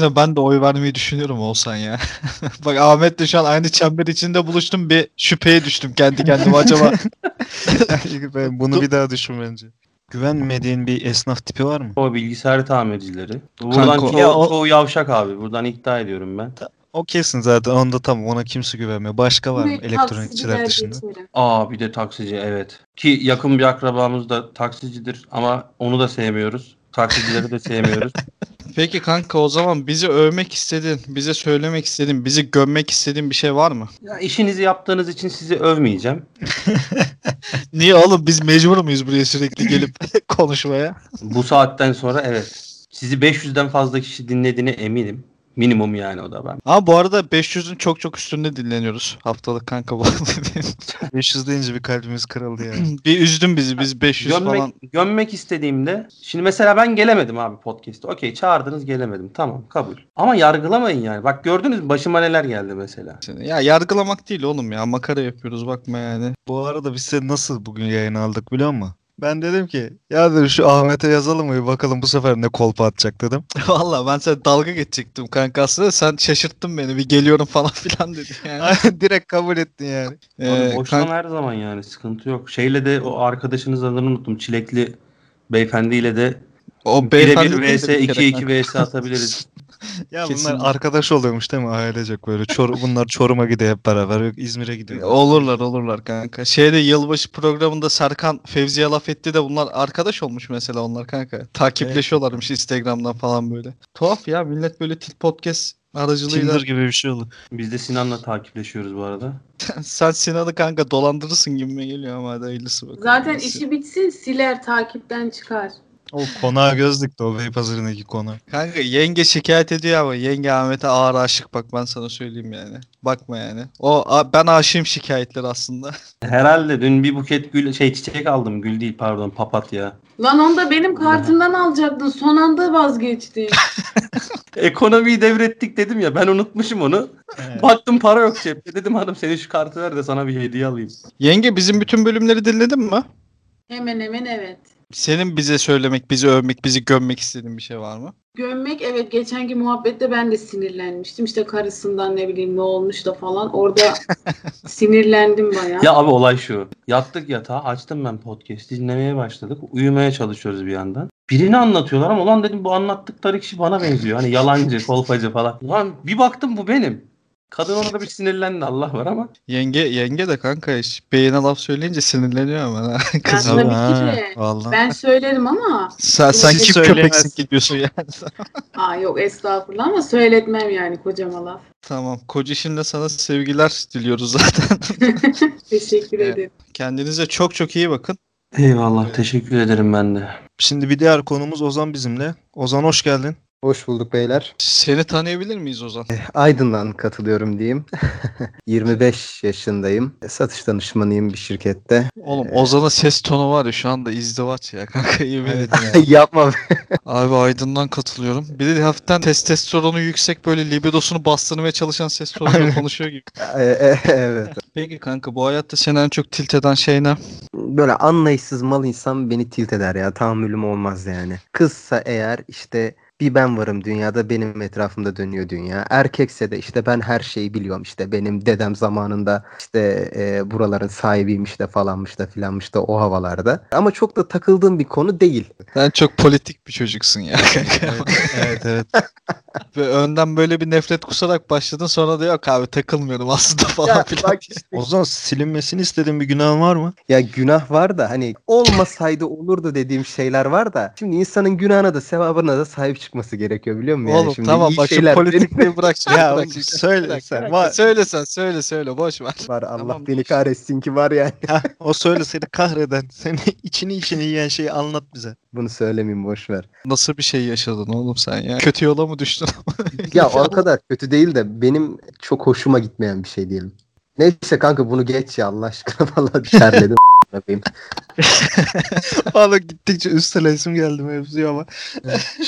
Speaker 1: ben de oy vermeyi düşünüyorum olsan ya. Bak Ahmet'le şu an aynı çember içinde buluştum bir şüpheye düştüm kendi kendime acaba.
Speaker 2: ben bunu bir daha düşün bence. Güvenmediğin bir esnaf tipi var mı?
Speaker 3: O bilgisayar tamircileri. Buradan
Speaker 1: Kanka,
Speaker 3: çoğu,
Speaker 2: o-
Speaker 3: çoğu yavşak abi. Buradan iddia ediyorum ben.
Speaker 2: O kesin zaten onda tamam ona kimse güvenmiyor. Başka var mı elektronikçiler dışında?
Speaker 3: Aa bir de taksici evet. Ki yakın bir akrabamız da taksicidir ama onu da sevmiyoruz. Taksicileri de sevmiyoruz.
Speaker 1: Peki kanka o zaman bizi övmek istedin, bize söylemek istedin, bizi gömmek istediğin bir şey var mı?
Speaker 3: Ya işinizi yaptığınız için sizi övmeyeceğim.
Speaker 1: Niye oğlum biz mecbur muyuz buraya sürekli gelip konuşmaya?
Speaker 3: Bu saatten sonra evet. Sizi 500'den fazla kişi dinlediğine eminim. Minimum yani o da ben.
Speaker 1: Ama bu arada 500'ün çok çok üstünde dinleniyoruz haftalık kanka bu.
Speaker 2: 500 deyince bir kalbimiz kırıldı yani.
Speaker 1: bir üzdün bizi biz 500
Speaker 3: Gömmek,
Speaker 1: falan.
Speaker 3: gömmek istediğimde şimdi mesela ben gelemedim abi podcast'te. Okey çağırdınız gelemedim. Tamam kabul. Ama yargılamayın yani. Bak gördünüz mü başıma neler geldi mesela.
Speaker 1: Ya yargılamak değil oğlum ya makara yapıyoruz bakma yani.
Speaker 2: Bu arada biz seni nasıl bugün yayın aldık biliyor musun? Ben dedim ki ya dedim şu Ahmet'e yazalım mı bakalım bu sefer ne kolpa atacak dedim.
Speaker 1: Valla ben sana dalga geçecektim kanka aslında sen şaşırttın beni bir geliyorum falan filan dedin yani.
Speaker 2: Direkt kabul ettin yani.
Speaker 1: Ee,
Speaker 3: boştan
Speaker 1: kanka-
Speaker 3: her zaman yani sıkıntı yok. Şeyle de o arkadaşınız adını unuttum. Çilekli beyefendiyle de
Speaker 1: o değil de
Speaker 3: vs
Speaker 1: bir kere
Speaker 3: 2-2 vs atabiliriz.
Speaker 2: Ya
Speaker 1: Kesinlikle.
Speaker 2: bunlar arkadaş oluyormuş değil mi ailecek böyle. Çor bunlar Çorum'a gidiyor hep beraber. Yok İzmir'e gidiyor.
Speaker 1: Olurlar olurlar kanka. Şeyde yılbaşı programında Serkan Fevzi'ye laf etti de bunlar arkadaş olmuş mesela onlar kanka. Takipleşiyorlarmış Instagram'dan falan böyle. Tuhaf ya millet böyle til podcast aracılığıyla.
Speaker 2: Tinder gibi bir şey oldu.
Speaker 3: Biz de Sinan'la takipleşiyoruz bu arada.
Speaker 1: Sen Sinan'ı kanka dolandırırsın gibime geliyor ama hadi hayırlısı bakalım.
Speaker 4: Zaten işi bitsin siler takipten çıkar.
Speaker 2: O konağa göz dikti o Beypazarı'ndaki konağa.
Speaker 1: Kanka yenge şikayet ediyor ama yenge Ahmet'e ağır aşık bak ben sana söyleyeyim yani. Bakma yani. O a- ben aşığım şikayetler aslında.
Speaker 3: Herhalde dün bir buket gül şey çiçek aldım. Gül değil pardon papatya.
Speaker 4: Lan onu da benim kartımdan alacaktın. Son anda vazgeçtin.
Speaker 3: Ekonomiyi devrettik dedim ya ben unutmuşum onu. Baktım para yok cepte. Dedim hanım senin şu kartı ver de sana bir hediye alayım.
Speaker 1: Yenge bizim bütün bölümleri dinledin mi?
Speaker 4: hemen hemen evet.
Speaker 1: Senin bize söylemek, bizi övmek, bizi gömmek istediğin bir şey var mı?
Speaker 4: Gömmek evet geçenki muhabbette ben de sinirlenmiştim. İşte karısından ne bileyim ne olmuş da falan. Orada sinirlendim bayağı.
Speaker 3: Ya abi olay şu. Yattık yatağa açtım ben podcast dinlemeye başladık. Uyumaya çalışıyoruz bir yandan. Birini anlatıyorlar ama ulan dedim bu anlattıkları kişi bana benziyor. Hani yalancı, kolpacı falan. Ulan bir baktım bu benim. Kadın orada bir sinirlendi Allah var ama.
Speaker 1: Yenge yenge de kanka iş. Beyine laf söyleyince sinirleniyor ama. ha,
Speaker 4: Ya
Speaker 1: Kızım.
Speaker 4: tabii ki de.
Speaker 2: Vallahi.
Speaker 4: Ben söylerim ama
Speaker 1: Sen, sen kim
Speaker 2: Söyleyemezsin.
Speaker 1: köpeksin gidiyorsun yani.
Speaker 4: aa yok estağfurullah ama söyletmem yani kocama laf.
Speaker 1: tamam. Koca işinde sana sevgiler diliyoruz zaten.
Speaker 4: Teşekkür
Speaker 1: Evet.
Speaker 4: ederim.
Speaker 1: Kendinize çok çok iyi bakın.
Speaker 3: Eyvallah teşekkür ederim ben de.
Speaker 2: Şimdi bir diğer konumuz Ozan bizimle. Ozan hoş geldin.
Speaker 5: Hoş bulduk beyler.
Speaker 1: Seni tanıyabilir miyiz Ozan?
Speaker 5: Aydın'dan katılıyorum diyeyim. 25 yaşındayım. Satış danışmanıyım bir şirkette.
Speaker 1: Oğlum Ozan'ın ses tonu var ya şu anda izdivaç ya kanka yemin
Speaker 2: Evet.
Speaker 1: ederim.
Speaker 5: Yapma.
Speaker 1: Abi Aydın'dan katılıyorum. Bir de hafiften testosteronu yüksek böyle libidosunu bastırmaya çalışan ses tonuyla konuşuyor gibi.
Speaker 5: E, e, evet.
Speaker 1: Peki kanka bu hayatta seni en çok tilt eden şey ne?
Speaker 5: Böyle anlayışsız mal insan beni tilt eder ya. Tahammülüm olmaz yani. Kızsa eğer işte bir ben varım dünyada benim etrafımda dönüyor dünya. Erkekse de işte ben her şeyi biliyorum işte benim dedem zamanında işte e, buraların sahibiymiş de falanmış da filanmış da o havalarda. Ama çok da takıldığım bir konu değil.
Speaker 1: Sen çok politik bir çocuksun ya kanka.
Speaker 2: evet evet.
Speaker 1: Ve önden böyle bir nefret kusarak başladın sonra da yok abi takılmıyorum aslında falan
Speaker 5: Ya
Speaker 1: filan.
Speaker 5: bak işte
Speaker 2: Ozan silinmesini istediğin bir günahın var mı?
Speaker 5: Ya günah var da hani olmasaydı olurdu dediğim şeyler var da şimdi insanın günahına da sevabına da sahip çıkması gerekiyor biliyor musun? Yani
Speaker 1: Oğlum
Speaker 5: şimdi
Speaker 1: tamam bak şu
Speaker 5: şeyler
Speaker 1: politikliği bırak şimdi.
Speaker 2: Ya
Speaker 1: bırak
Speaker 2: söyle sen, var.
Speaker 1: Söyle sen söyle söyle boş ver.
Speaker 5: var Allah
Speaker 1: Tamam,
Speaker 5: beni
Speaker 1: boş.
Speaker 5: kahretsin ki var yani.
Speaker 2: Hah, o söyle seni kahreden, seni içini içini yiyen şeyi anlat bize.
Speaker 5: Bunu söylemeyeyim boş ver.
Speaker 1: Nasıl bir şey yaşadın oğlum sen ya? Kötü yola mı düştün?
Speaker 5: Ya o kadar kötü değil de benim çok hoşuma gitmeyen bir şey diyelim. Neyse kanka bunu geç ya Allah aşkına vallahi terledim. a**ına
Speaker 2: Valla gittikçe üstelesim geldi mevzuya ama.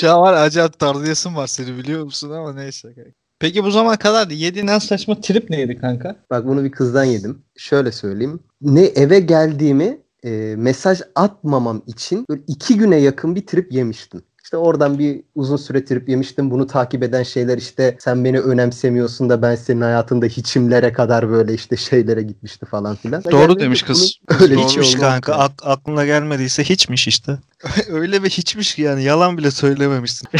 Speaker 1: Şu an var acayip tardiyasın var seni biliyor musun ama neyse. kanka. Peki bu zamana kadar yediğin en saçma trip neydi kanka?
Speaker 5: Bak bunu bir kızdan yedim. Şöyle söyleyeyim. Ne eve geldiğimi e, mesaj atmamam için böyle iki güne yakın bir trip yemiştim. İşte oradan bir uzun süre trip yemiştim. Bunu takip eden şeyler işte sen beni önemsemiyorsun da ben senin hayatında hiçimlere kadar böyle işte şeylere gitmişti falan filan.
Speaker 1: Doğru demiş kız.
Speaker 5: Öyle şey
Speaker 2: Hiçmiş
Speaker 5: olmaz
Speaker 2: kanka.
Speaker 5: yani.
Speaker 2: Ak- aklına gelmediyse hiçmiş işte. Öyle bir hiçmiş ki yani yalan bile söylememişsin.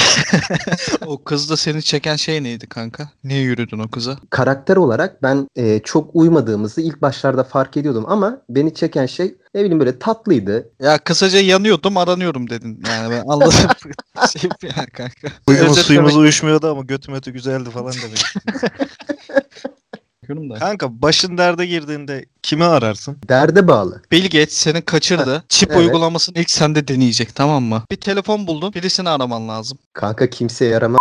Speaker 1: O kızda seni çeken şey neydi kanka? Niye yürüdün o kıza?
Speaker 5: Karakter olarak ben e, çok uymadığımızı ilk başlarda fark ediyordum ama beni çeken şey ne bileyim böyle tatlıydı.
Speaker 1: Ya kısaca yanıyordum aranıyorum dedin. Yani ben anladım. şey ya kanka. Özetlemek
Speaker 2: suyumuz uyuşmuyordu ama götü mötü güzeldi falan demek.
Speaker 1: İstiyorum da.
Speaker 2: Kanka başın derde girdiğinde kimi ararsın?
Speaker 5: Derde bağlı.
Speaker 1: Bill Gates seni kaçırdı. Çip
Speaker 5: evet.
Speaker 1: uygulamasını ilk sende deneyecek tamam mı? Bir telefon buldun. Birisini araman lazım.
Speaker 5: Kanka kimseye yarama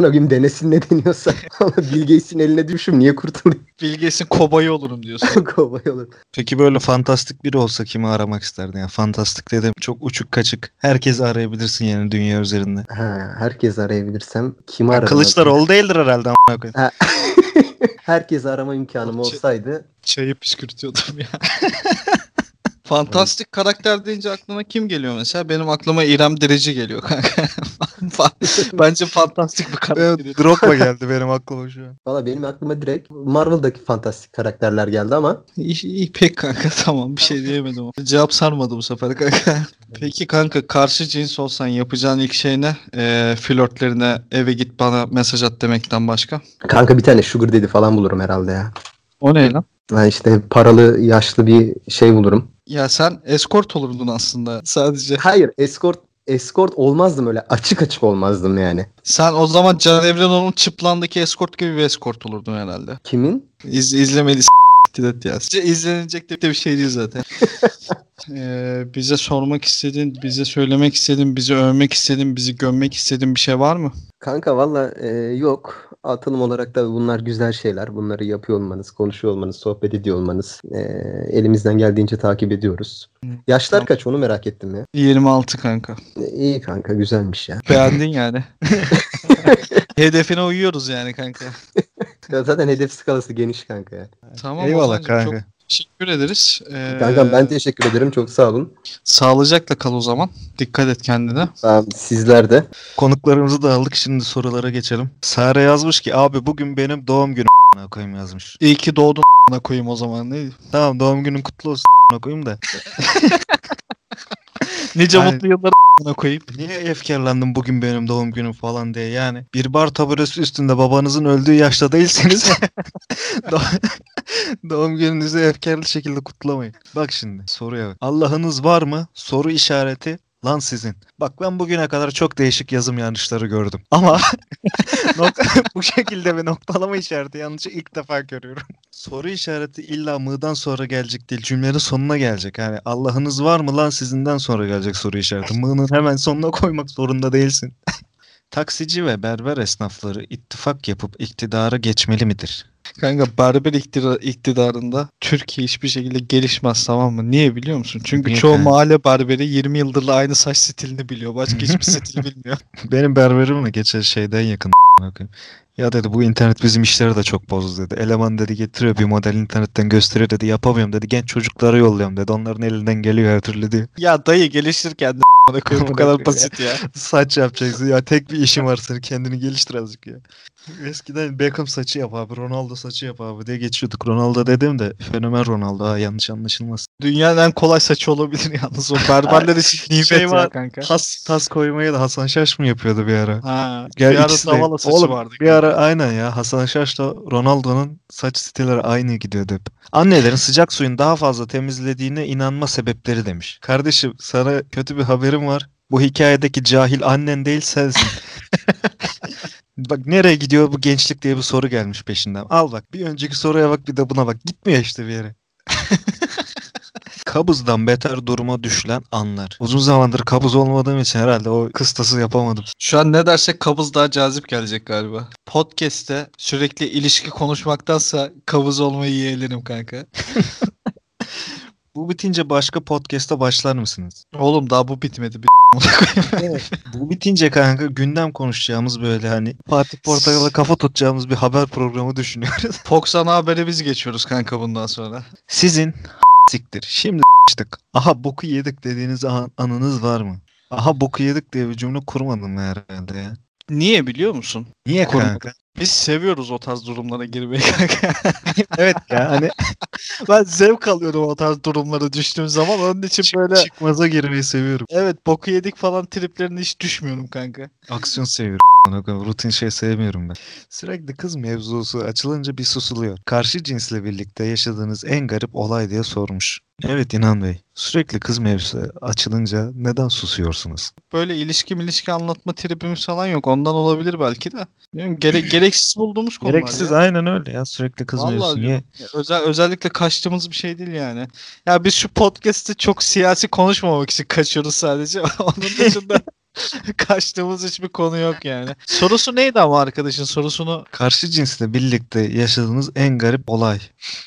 Speaker 5: Ona gün denesin ne deniyorsa. Ama Bill Gates'in eline düşüm niye kurtulayım?
Speaker 1: Bill Gates'in kobayı olurum diyorsun.
Speaker 5: Kovay olur.
Speaker 2: Peki böyle fantastik biri olsa kimi aramak isterdin? Yani fantastik dedim çok uçuk kaçık. Herkesi arayabilirsin yani dünya üzerinde.
Speaker 5: Ha, herkes arayabilirsem kimi ararım?
Speaker 2: Kılıçdaroğlu değildir herhalde amına koyayım.
Speaker 5: Ha. Herkes arama imkanım
Speaker 1: Şey-
Speaker 5: olsaydı
Speaker 1: Çayı püskürtüyordum ya. Fantastik karakter deyince aklına kim geliyor mesela? Benim aklıma İrem Derici geliyor kanka. Bence fantastik bir karakter.
Speaker 2: Evet, Drogba geldi benim aklıma şu an.
Speaker 5: valla benim aklıma direkt Marvel'daki fantastik karakterler geldi ama
Speaker 1: İyi, iyi pek kanka tamam bir şey diyemedim. Cevap sarmadı bu sefer kanka. Peki kanka karşı cins olsan yapacağın ilk şey ne? Ee, flörtlerine eve git bana mesaj at demekten başka.
Speaker 5: kanka bir tane sugar dedi falan bulurum herhalde ya.
Speaker 1: O ne lan?
Speaker 5: Ben işte paralı yaşlı bir şey bulurum.
Speaker 1: Ya sen escort olurdun aslında sadece.
Speaker 5: Hayır escort escort olmazdım öyle açık açık olmazdım yani.
Speaker 1: Sen o zaman Can Evrenoğlu'nun çıplandaki escort gibi bir escort olurdun herhalde.
Speaker 5: Kimin?
Speaker 1: İz, izlemeli s**t ya. İzlenecek de bir şey değil zaten. Ee, bize sormak istediğin, bize söylemek istediğin, bizi övmek istediğin, bizi gömmek istediğin bir şey var mı?
Speaker 5: Kanka valla e, yok. Atılım olarak da bunlar güzel şeyler. Bunları yapıyor olmanız, konuşuyor olmanız, sohbet ediyor olmanız. e, elimizden geldiğince takip ediyoruz. Yaşlar
Speaker 1: Tamam.
Speaker 5: kaç onu merak ettim ya.
Speaker 1: 26 kanka.
Speaker 5: E, iyi kanka güzelmiş ya.
Speaker 1: Beğendin yani. Hedefine uyuyoruz yani kanka.
Speaker 5: Ya zaten hedef skalası geniş kanka ya.
Speaker 1: Tamam
Speaker 2: Eyvallah kanka.
Speaker 1: Çok teşekkür ederiz. Ee,
Speaker 5: Kankam ben teşekkür ederim. Çok sağ olun.
Speaker 1: Sağlıcakla kal o zaman. Dikkat et kendine.
Speaker 5: Tamam, sizler de.
Speaker 2: Konuklarımızı da aldık şimdi sorulara geçelim. Sare yazmış ki abi bugün benim doğum günüm amına koyayım yazmış.
Speaker 1: İyi ki doğdun a**ına koyayım o zaman. Ne?
Speaker 2: Tamam doğum günün kutlu olsun amına koyayım da.
Speaker 1: Nice
Speaker 2: Yani-
Speaker 1: mutlu yıllar a**ına koyayım.
Speaker 2: Niye efkarlandın bugün benim doğum günüm falan diye yani. Bir bar taburesi üstünde babanızın öldüğü yaşta değilseniz doğ- doğum gününüzü efkarlı şekilde kutlamayın. Bak şimdi soruya bak. Allah'ınız var mı? Soru işareti lan sizin. Bak ben bugüne kadar çok değişik yazım yanlışları gördüm. Ama bu şekilde bir noktalama işareti yanlışı ilk defa görüyorum. Soru işareti illa mı'dan sonra gelecek değil. Cümlenin sonuna gelecek. Yani Allah'ınız var mı lan sizinden sonra gelecek soru işareti. Mı'nın hemen sonuna koymak zorunda değilsin. Taksici ve berber esnafları ittifak yapıp iktidara geçmeli midir?
Speaker 1: Kanka berber iktidar, iktidarında Türkiye hiçbir şekilde gelişmez tamam mı? Niye biliyor musun? Çünkü
Speaker 2: Niye
Speaker 1: çoğu
Speaker 2: kanka?
Speaker 1: mahalle berberi 20 yıldır aynı saç stilini biliyor. Başka hiçbir stil bilmiyor.
Speaker 2: Benim berberimle geçen şeyden yakın. Ya dedi bu internet bizim işleri de çok bozdu dedi. Eleman dedi getiriyor bir model internetten gösteriyor dedi. Yapamıyorum dedi. Genç çocuklara yolluyorum dedi. Onların elinden geliyor her türlü diyor.
Speaker 1: ya dayı geliştirken de koyayım, bu kadar basit ya.
Speaker 2: Saç yapacaksın ya tek bir işin var senin kendini geliştir azıcık ya. Eskiden Beckham saçı yap abi Ronaldo saçı yap abi diye geçiyorduk. Ronaldo dedim de fenomen Ronaldo ha yanlış anlaşılmasın.
Speaker 1: Dünyanın en kolay saçı olabilir yalnız o berberler için nimet
Speaker 2: Şey
Speaker 1: ya
Speaker 2: var,
Speaker 1: kanka.
Speaker 2: Tas, tas koymayı da Hasan Şaş mı yapıyordu bir ara?
Speaker 1: Ha,
Speaker 2: Gel
Speaker 1: bir ara davala saçı
Speaker 2: Oğlum,
Speaker 1: vardı.
Speaker 2: Bir ara aynen ya Hasan Şaş'la Ronaldo'nun saç stilleri aynı gidiyordu hep. Annelerin sıcak suyun daha fazla temizlediğine inanma sebepleri demiş. Kardeşim sana kötü bir haberim var. Bu hikayedeki cahil annen değil sensin. bak nereye gidiyor bu gençlik diye bir soru gelmiş peşinden. Al bak bir önceki soruya bak bir de buna bak. Gitmiyor işte bir yere. Kabızdan beter duruma düşülen anlar. Uzun zamandır kabız olmadığım için herhalde o kıstası yapamadım.
Speaker 1: Şu an ne dersek kabız daha cazip gelecek galiba. Podcast'te sürekli ilişki konuşmaktansa kabız olmayı yeğlerim kanka.
Speaker 2: Bu bitince başka podcast'a başlar mısınız?
Speaker 1: Oğlum daha bu bitmedi. Bir
Speaker 2: Bu bitince kanka gündem konuşacağımız böyle hani Fatih Portakal'a kafa tutacağımız bir haber programı düşünüyoruz.
Speaker 1: Fox ana haberi biz geçiyoruz kanka bundan sonra.
Speaker 2: Sizin siktir. Şimdi sıçtık. Aha boku yedik dediğiniz an- anınız var mı? Aha boku yedik diye bir cümle kurmadın herhalde ya?
Speaker 1: Niye biliyor musun?
Speaker 2: Niye
Speaker 1: Kurmadım.
Speaker 2: kanka?
Speaker 1: Biz seviyoruz o tarz durumlara girmeyi kanka.
Speaker 2: evet ya hani
Speaker 1: ben zevk alıyorum o tarz durumlara düştüğüm zaman. Onun için böyle
Speaker 2: çıkmaza girmeyi seviyorum.
Speaker 1: evet boku yedik falan triplerine hiç düşmüyorum kanka.
Speaker 2: Aksiyon seviyorum. Rutin şey sevmiyorum ben. Sürekli kız mevzusu açılınca bir susuluyor. Karşı cinsle birlikte yaşadığınız en garip olay diye sormuş. Evet İnan Bey. Sürekli kız mevzusu açılınca neden susuyorsunuz?
Speaker 1: Böyle ilişki ilişki anlatma tripimiz falan yok. Ondan olabilir belki de. Bilmiyorum, gere- gereksiz bulduğumuz konular
Speaker 2: Gereksiz
Speaker 1: ya.
Speaker 2: aynen öyle ya. Sürekli kız
Speaker 1: Vallahi
Speaker 2: mevzusu. Niye?
Speaker 1: Özel, özellikle kaçtığımız bir şey değil yani. Ya biz şu podcast'te çok siyasi konuşmamak için kaçıyoruz sadece. Onun dışında kaçtığımız hiçbir konu yok yani. Sorusu neydi ama arkadaşın sorusunu
Speaker 2: Karşı cinsle birlikte yaşadığınız en garip olay.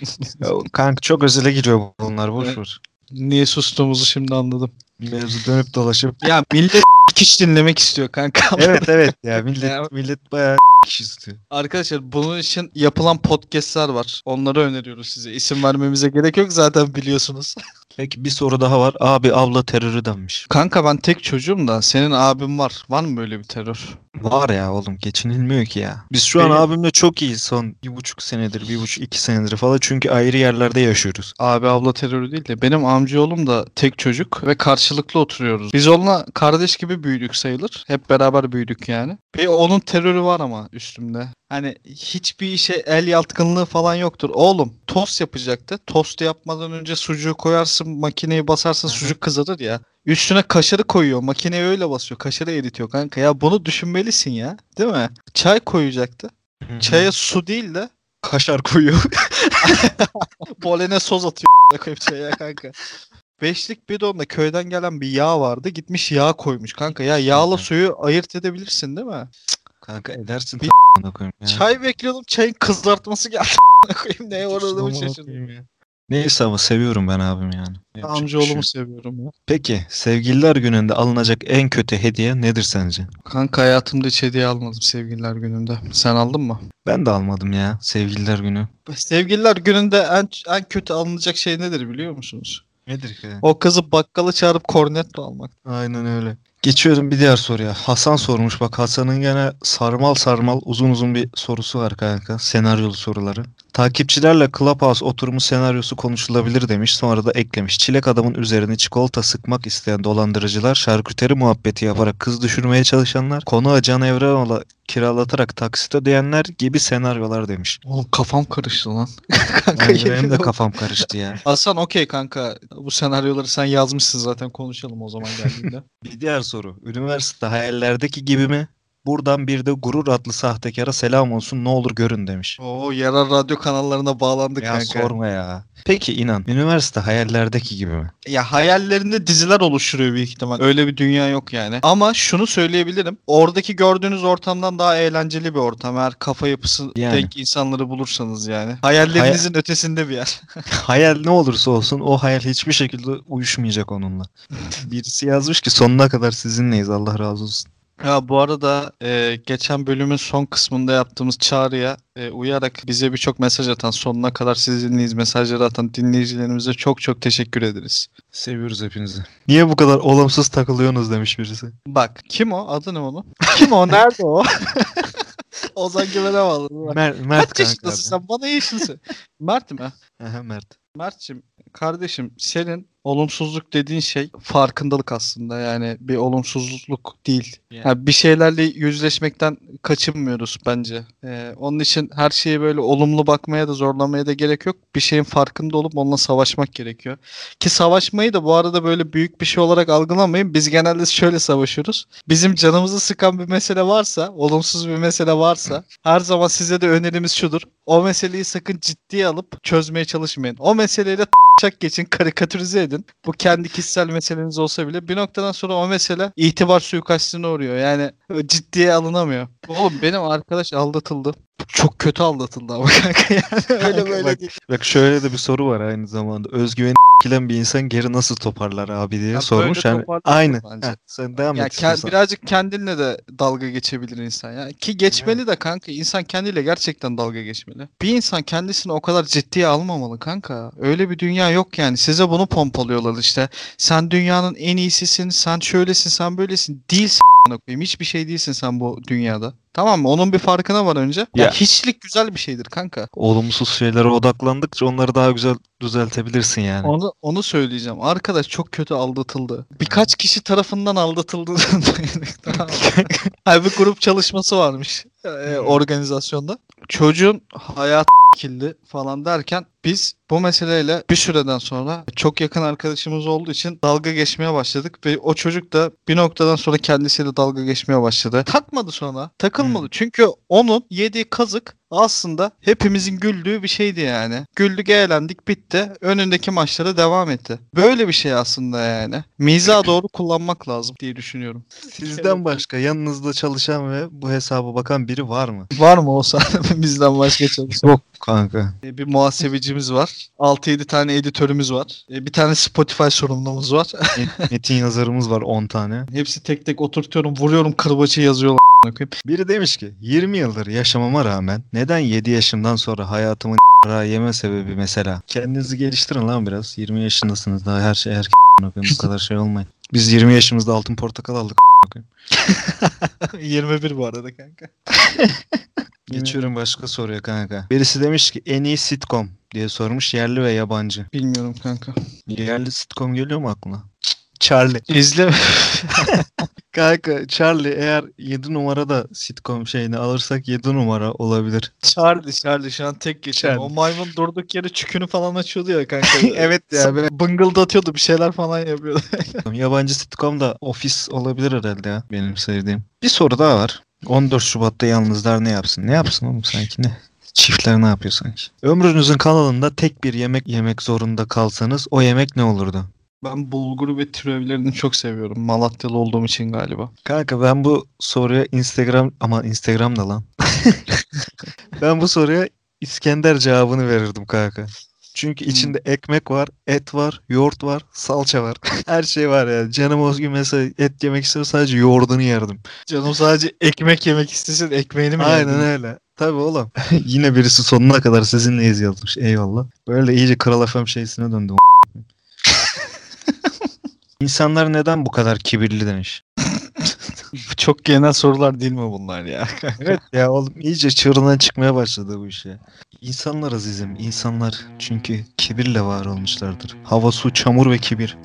Speaker 2: Kanka çok özele giriyor bunlar boş ver.
Speaker 1: niye sustuğumuzu şimdi anladım.
Speaker 2: Mevzu dönüp dolaşıp.
Speaker 1: Ya millet hiç dinlemek istiyor kanka.
Speaker 2: evet evet ya millet
Speaker 1: Ya-
Speaker 2: millet bayağı kişi istiyor.
Speaker 1: Arkadaşlar bunun için yapılan podcast'ler var. Onları öneriyoruz size. İsim vermemize gerek yok zaten biliyorsunuz.
Speaker 2: Peki bir soru daha var. Abi abla terörü denmiş.
Speaker 1: Kanka ben tek çocuğum da senin abin var. Var mı böyle bir terör?
Speaker 2: Var ya oğlum geçinilmiyor ki ya. Biz şu an
Speaker 1: Benim-
Speaker 2: abimle çok iyi son bir buçuk senedir, bir buçuk iki senedir falan çünkü ayrı yerlerde yaşıyoruz.
Speaker 1: Abi abla terörü değil de benim amcaoğlum da tek çocuk ve karşılıklı oturuyoruz. Biz onunla kardeş gibi büyüdük sayılır. Hep beraber büyüdük yani. Ve onun terörü var ama üstümde. Hani hiçbir işe el yatkınlığı falan yoktur. Oğlum tost yapacaktı. Tostu yapmadan önce sucuğu koyarsın makineyi basarsın sucuk kızarır ya. Üstüne kaşarı koyuyor. Makineye öyle basıyor. Kaşarı eritiyor kanka. Ya bunu düşünmelisin ya. Değil mi? Çay koyacaktı. Çaya su değil de
Speaker 2: kaşar koyuyor.
Speaker 1: Polene soz atıyor koyup çaya kanka. Beşlik bidonda köyden gelen bir yağ vardı. Gitmiş yağ koymuş kanka. Ya yağla suyu ayırt edebilirsin değil mi?
Speaker 2: Kanka edersin
Speaker 1: Bir-
Speaker 2: ya.
Speaker 1: Çay bekliyordum. Çayın kızartmasını geldi. koyayım neye uğradığımı şaşırdım.
Speaker 2: Neyse ama seviyorum ben abim yani. Yapacak şey
Speaker 1: Amcaoğlumu
Speaker 2: yok.
Speaker 1: seviyorum ya.
Speaker 2: Peki sevgililer gününde alınacak en kötü hediye nedir sence?
Speaker 1: Kanka hayatımda hiç hediye almadım sevgililer gününde. Sen aldın mı?
Speaker 2: Ben de almadım ya sevgililer günü.
Speaker 1: Sevgililer gününde en, en kötü alınacak şey nedir biliyor musunuz?
Speaker 2: Nedir ki?
Speaker 1: O kızı bakkala çağırıp kornetto almak.
Speaker 2: Aynen öyle. Geçiyorum bir diğer soruya. Hasan sormuş. Bak Hasan'ın gene sarmal sarmal uzun uzun bir sorusu var kanka. Senaryolu soruları. Takipçilerle Clubhouse oturumu senaryosu konuşulabilir demiş. Sonra da eklemiş. Çilek adamın üzerine çikolata sıkmak isteyen dolandırıcılar, şarküteri muhabbeti yaparak kız düşürmeye çalışanlar, konu Can Evrenoğlu'na kiralatarak taksit ödeyenler gibi senaryolar demiş.
Speaker 1: Oğlum kafam karıştı lan. kanka yemin
Speaker 2: benim de kafam karıştı ya.
Speaker 1: Hasan okey kanka. Bu senaryoları sen yazmışsın zaten konuşalım o zaman geldiğinde.
Speaker 2: Bir diğer soru. Üniversite hayallerdeki gibi mi? Buradan bir de gurur adlı sahtekara selam olsun ne olur görün demiş.
Speaker 1: Oo yerel radyo kanallarına bağlandık
Speaker 2: Ya
Speaker 1: kanka.
Speaker 2: sorma ya. Peki inan üniversite hayallerdeki gibi mi?
Speaker 1: Ya hayallerinde diziler oluşturuyor büyük ihtimal. Öyle bir dünya yok yani. Ama şunu söyleyebilirim. Oradaki gördüğünüz ortamdan daha eğlenceli bir ortam. Eğer kafa yapısı
Speaker 2: Yani.
Speaker 1: denk insanları bulursanız yani. Hayallerinizin ötesinde bir yer.
Speaker 2: Hayal ne olursa olsun o hayal hiçbir şekilde uyuşmayacak onunla. Birisi yazmış ki sonuna kadar sizinleyiz Allah razı olsun.
Speaker 1: Ya bu arada e, geçen bölümün son kısmında yaptığımız çağrıya e, uyarak bize birçok mesaj atan, sonuna kadar sizinleyiz mesajları atan dinleyicilerimize çok çok teşekkür ederiz.
Speaker 2: Seviyoruz hepinizi. Niye bu kadar olumsuz takılıyorsunuz demiş birisi.
Speaker 1: Bak kim o? Adı ne onun? Kim o? Nerede o? Ozan Güven'e bağlı.
Speaker 2: Mer Mert
Speaker 1: Kaç
Speaker 2: kanka.
Speaker 1: yaşındasın sen? Bana yaşınsın. Mert mi?
Speaker 2: Aha, Mert.
Speaker 1: Mert'cim kardeşim senin olumsuzluk dediğin şey farkındalık aslında yani bir olumsuzluk değil.
Speaker 2: Yani.
Speaker 1: Yani bir şeylerle yüzleşmekten kaçınmıyoruz bence. Ee, onun için her şeye böyle olumlu bakmaya da zorlamaya da gerek yok. Bir şeyin farkında olup onunla savaşmak gerekiyor. Ki savaşmayı da bu arada böyle büyük bir şey olarak algılamayın. Biz genelde şöyle savaşıyoruz. Bizim canımızı sıkan bir mesele varsa, olumsuz bir mesele varsa her zaman size de önerimiz şudur. O meseleyi sakın ciddiye alıp çözmeye çalışmayın. O meseleyle çak geçin, karikatürize edin. Bu kendi kişisel meseleniz olsa bile bir noktadan sonra o mesele itibar suikastine uğruyor. Yani ciddiye alınamıyor. Oğlum benim arkadaş aldatıldı. Çok kötü aldatıldı ama kanka yani öyle böyle
Speaker 2: bak,
Speaker 1: değil.
Speaker 2: Bak şöyle de bir soru var aynı zamanda. Özgüveni ekilen bir insan geri nasıl toparlar abi diye
Speaker 1: Ya
Speaker 2: sormuş. Yani, aynı.
Speaker 1: bence.
Speaker 2: Heh, sen devam
Speaker 1: Ya
Speaker 2: et
Speaker 1: ke-
Speaker 2: istiyorsan.
Speaker 1: birazcık kendinle de dalga geçebilir insan ya. Ki geçmeli de kanka. insan kendiyle gerçekten dalga geçmeli. Bir insan kendisini o kadar ciddiye almamalı kanka. Öyle bir dünya yok yani. Size bunu pompalıyorlar işte. Sen dünyanın en iyisisin, sen şöylesin, sen böylesin. Değilsin koyayım. Hiçbir şey değilsin sen bu dünyada. Tamam mı? Onun bir farkına var önce. Ya,
Speaker 2: Ya-
Speaker 1: hiçlik güzel bir şeydir kanka.
Speaker 2: Olumsuz şeylere odaklandıkça onları daha güzel düzeltebilirsin yani.
Speaker 1: Onu onu söyleyeceğim. Arkadaş çok kötü aldatıldı. Birkaç kişi tarafından aldatıldı. tamam. bir grup çalışması varmış e, organizasyonda. Çocuğun hayatı kildi falan derken biz bu meseleyle bir süreden sonra çok yakın arkadaşımız olduğu için dalga geçmeye başladık ve o çocuk da bir noktadan sonra kendisiyle dalga geçmeye başladı. Takmadı sonra. Takılmadı. Çünkü onun yediği kazık aslında hepimizin güldüğü bir şeydi yani. Güldük, eğlendik, bitti. Önündeki maçlara devam etti. Böyle bir şey aslında yani. Miza doğru kullanmak lazım diye düşünüyorum.
Speaker 2: Sizden başka yanınızda çalışan ve bu hesaba bakan biri var mı?
Speaker 1: Var mı olsa bizden başka çalışan?
Speaker 2: Yok kanka.
Speaker 1: E, Bir muhasebecimiz var. 6-7 tane editörümüz var. E, Bir tane Spotify sorumlumuz var.
Speaker 2: Met- Metin yazarımız var 10 tane.
Speaker 1: Hepsi tek tek oturtuyorum, vuruyorum kırbaçı yazıyorlar.
Speaker 2: Biri demiş ki 20 yıldır yaşamama rağmen neden 7 yaşımdan sonra hayatımın yeme sebebi mesela. Kendinizi geliştirin lan biraz. 20 yaşındasınız daha her şey erkek bu kadar şey olmayın. Biz 20 yaşımızda altın portakal aldık. a**ına koyayım.
Speaker 1: 21 bu arada kanka.
Speaker 2: Geçiyorum başka soruya kanka. Birisi demiş ki en iyi sitcom diye sormuş yerli ve yabancı.
Speaker 1: Bilmiyorum kanka.
Speaker 2: Yerli sitcom geliyor mu aklına? Charlie.
Speaker 1: İzle.
Speaker 2: Kanka Charlie eğer 7 numarada sitcom şeyini alırsak 7 numara olabilir.
Speaker 1: Charlie, Charlie şu an tek.
Speaker 2: Charlie.
Speaker 1: O maymun durduk yere çükünü falan açıyordu ya kanka.
Speaker 2: Evet ya, böyle-
Speaker 1: Bıngıldatıyordu bir şeyler falan yapıyordu.
Speaker 2: Yabancı sitcom da Office olabilir herhalde ya benim sevdiğim. Bir soru daha var. 14 Şubat'ta yalnızlar ne yapsın? Ne yapsın oğlum sanki ne? Çiftler ne yapıyor sanki? Ömrünüzün kanalında tek bir yemek yemek zorunda kalsanız o yemek ne olurdu?
Speaker 1: Ben bulgur ve türevlerini çok seviyorum. Malatyalı olduğum için galiba.
Speaker 2: Kanka ben bu soruya Instagram ama Instagram da lan. ben bu soruya İskender cevabını verirdim kanka. Çünkü içinde ekmek var, et var, yoğurt var, salça var. Her şey var yani. Canım o gün mesela et yemek istiyor sadece yoğurdunu yerdim.
Speaker 1: Canım sadece ekmek yemek istesin ekmeğini mi
Speaker 2: Aynen
Speaker 1: yerdin?
Speaker 2: öyle. Tabii oğlum. Yine birisi sonuna kadar sizinleyiz yazmış. Eyvallah. Böyle iyice Kral FM şeysine döndüm. İnsanlar neden bu kadar kibirli demiş.
Speaker 1: Çok genel sorular değil mi bunlar ya?
Speaker 2: Evet ya oğlum iyice çığırından çıkmaya başladı bu iş ya. İnsanlar azizim. insanlar çünkü kibirle var olmuşlardır. Hava, su, çamur ve kibir.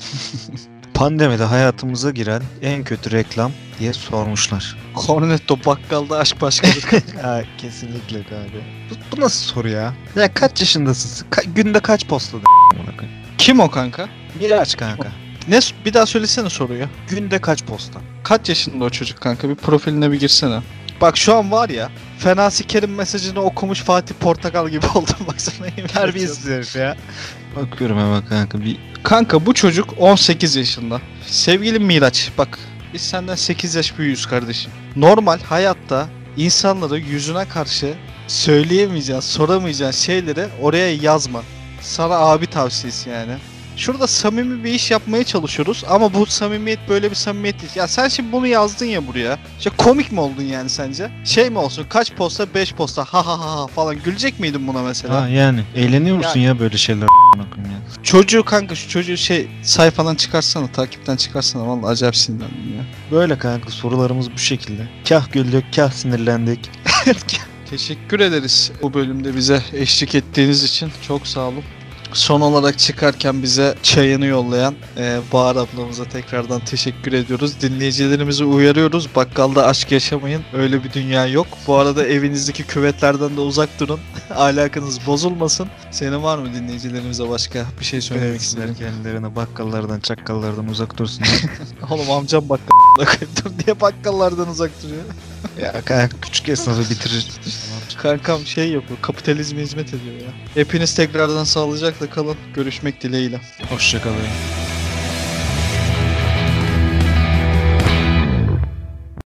Speaker 2: Pandemide hayatımıza giren en kötü reklam diye sormuşlar.
Speaker 1: Cornetto bakkalda aşk başkadır.
Speaker 2: ya kesinlikle kanka. Bu, bu nasıl soru ya? Ya kaç yaşındasın? Ka- günde kaç posta
Speaker 1: Kim o kanka?
Speaker 2: Miraç kanka.
Speaker 1: Ne bir daha söylesene soruyu.
Speaker 2: Günde kaç posta?
Speaker 1: Kaç yaşında o çocuk kanka? Bir profiline bir girsene. Bak şu an var ya Fena Siker'in mesajını okumuş Fatih Portakal gibi oldum baksana.
Speaker 2: Terbiyesiz herif ya. Bakıyorum hemen kanka bir
Speaker 1: Kanka bu çocuk 18 yaşında. Sevgili Miraç bak biz senden 8 yaş büyüğüz kardeşim. Normal hayatta insanları yüzüne karşı söyleyemeyeceğin, soramayacağın şeyleri oraya yazma. Sana abi tavsiyesi yani. Şurada samimi bir iş yapmaya çalışıyoruz ama bu samimiyet böyle bir samimiyet değil. Ya sen şimdi bunu yazdın ya buraya. İşte komik mi oldun yani sence? Şey mi olsun kaç posta 5 posta ha ha ha ha falan gülecek miydin buna mesela?
Speaker 2: Ha yani eğleniyor musun ya böyle şeyler ya?
Speaker 1: Çocuğu kanka şu çocuğu şey sayfadan çıkarsana takipten çıkarsana vallahi acayip sinirlendim ya.
Speaker 2: Böyle kanka sorularımız bu şekilde. Kah güldük, kah sinirlendik.
Speaker 1: Teşekkür ederiz bu bölümde bize eşlik ettiğiniz için. Çok sağ olun. Son olarak çıkarken bize çayını yollayan e, Bahar ablamıza tekrardan teşekkür ediyoruz. Dinleyicilerimizi uyarıyoruz. Bakkalda aşk yaşamayın. Öyle bir dünya yok. Bu arada evinizdeki küvetlerden de uzak durun. Alakanız bozulmasın. Senin var mı dinleyicilerimize başka bir şey söylemek
Speaker 2: Beğensinler
Speaker 1: istedim?
Speaker 2: kendilerine bakkallardan, çakkallardan uzak dursun.
Speaker 1: Oğlum amcam bakkal diye bakkallardan uzak duruyor.
Speaker 2: ya küçük esnafı bitirir.
Speaker 1: Kankam şey yapıyor. Kapitalizme hizmet ediyor ya. Hepiniz tekrardan sağlıcakla kalın. Görüşmek dileğiyle.
Speaker 2: Hoşçakalın.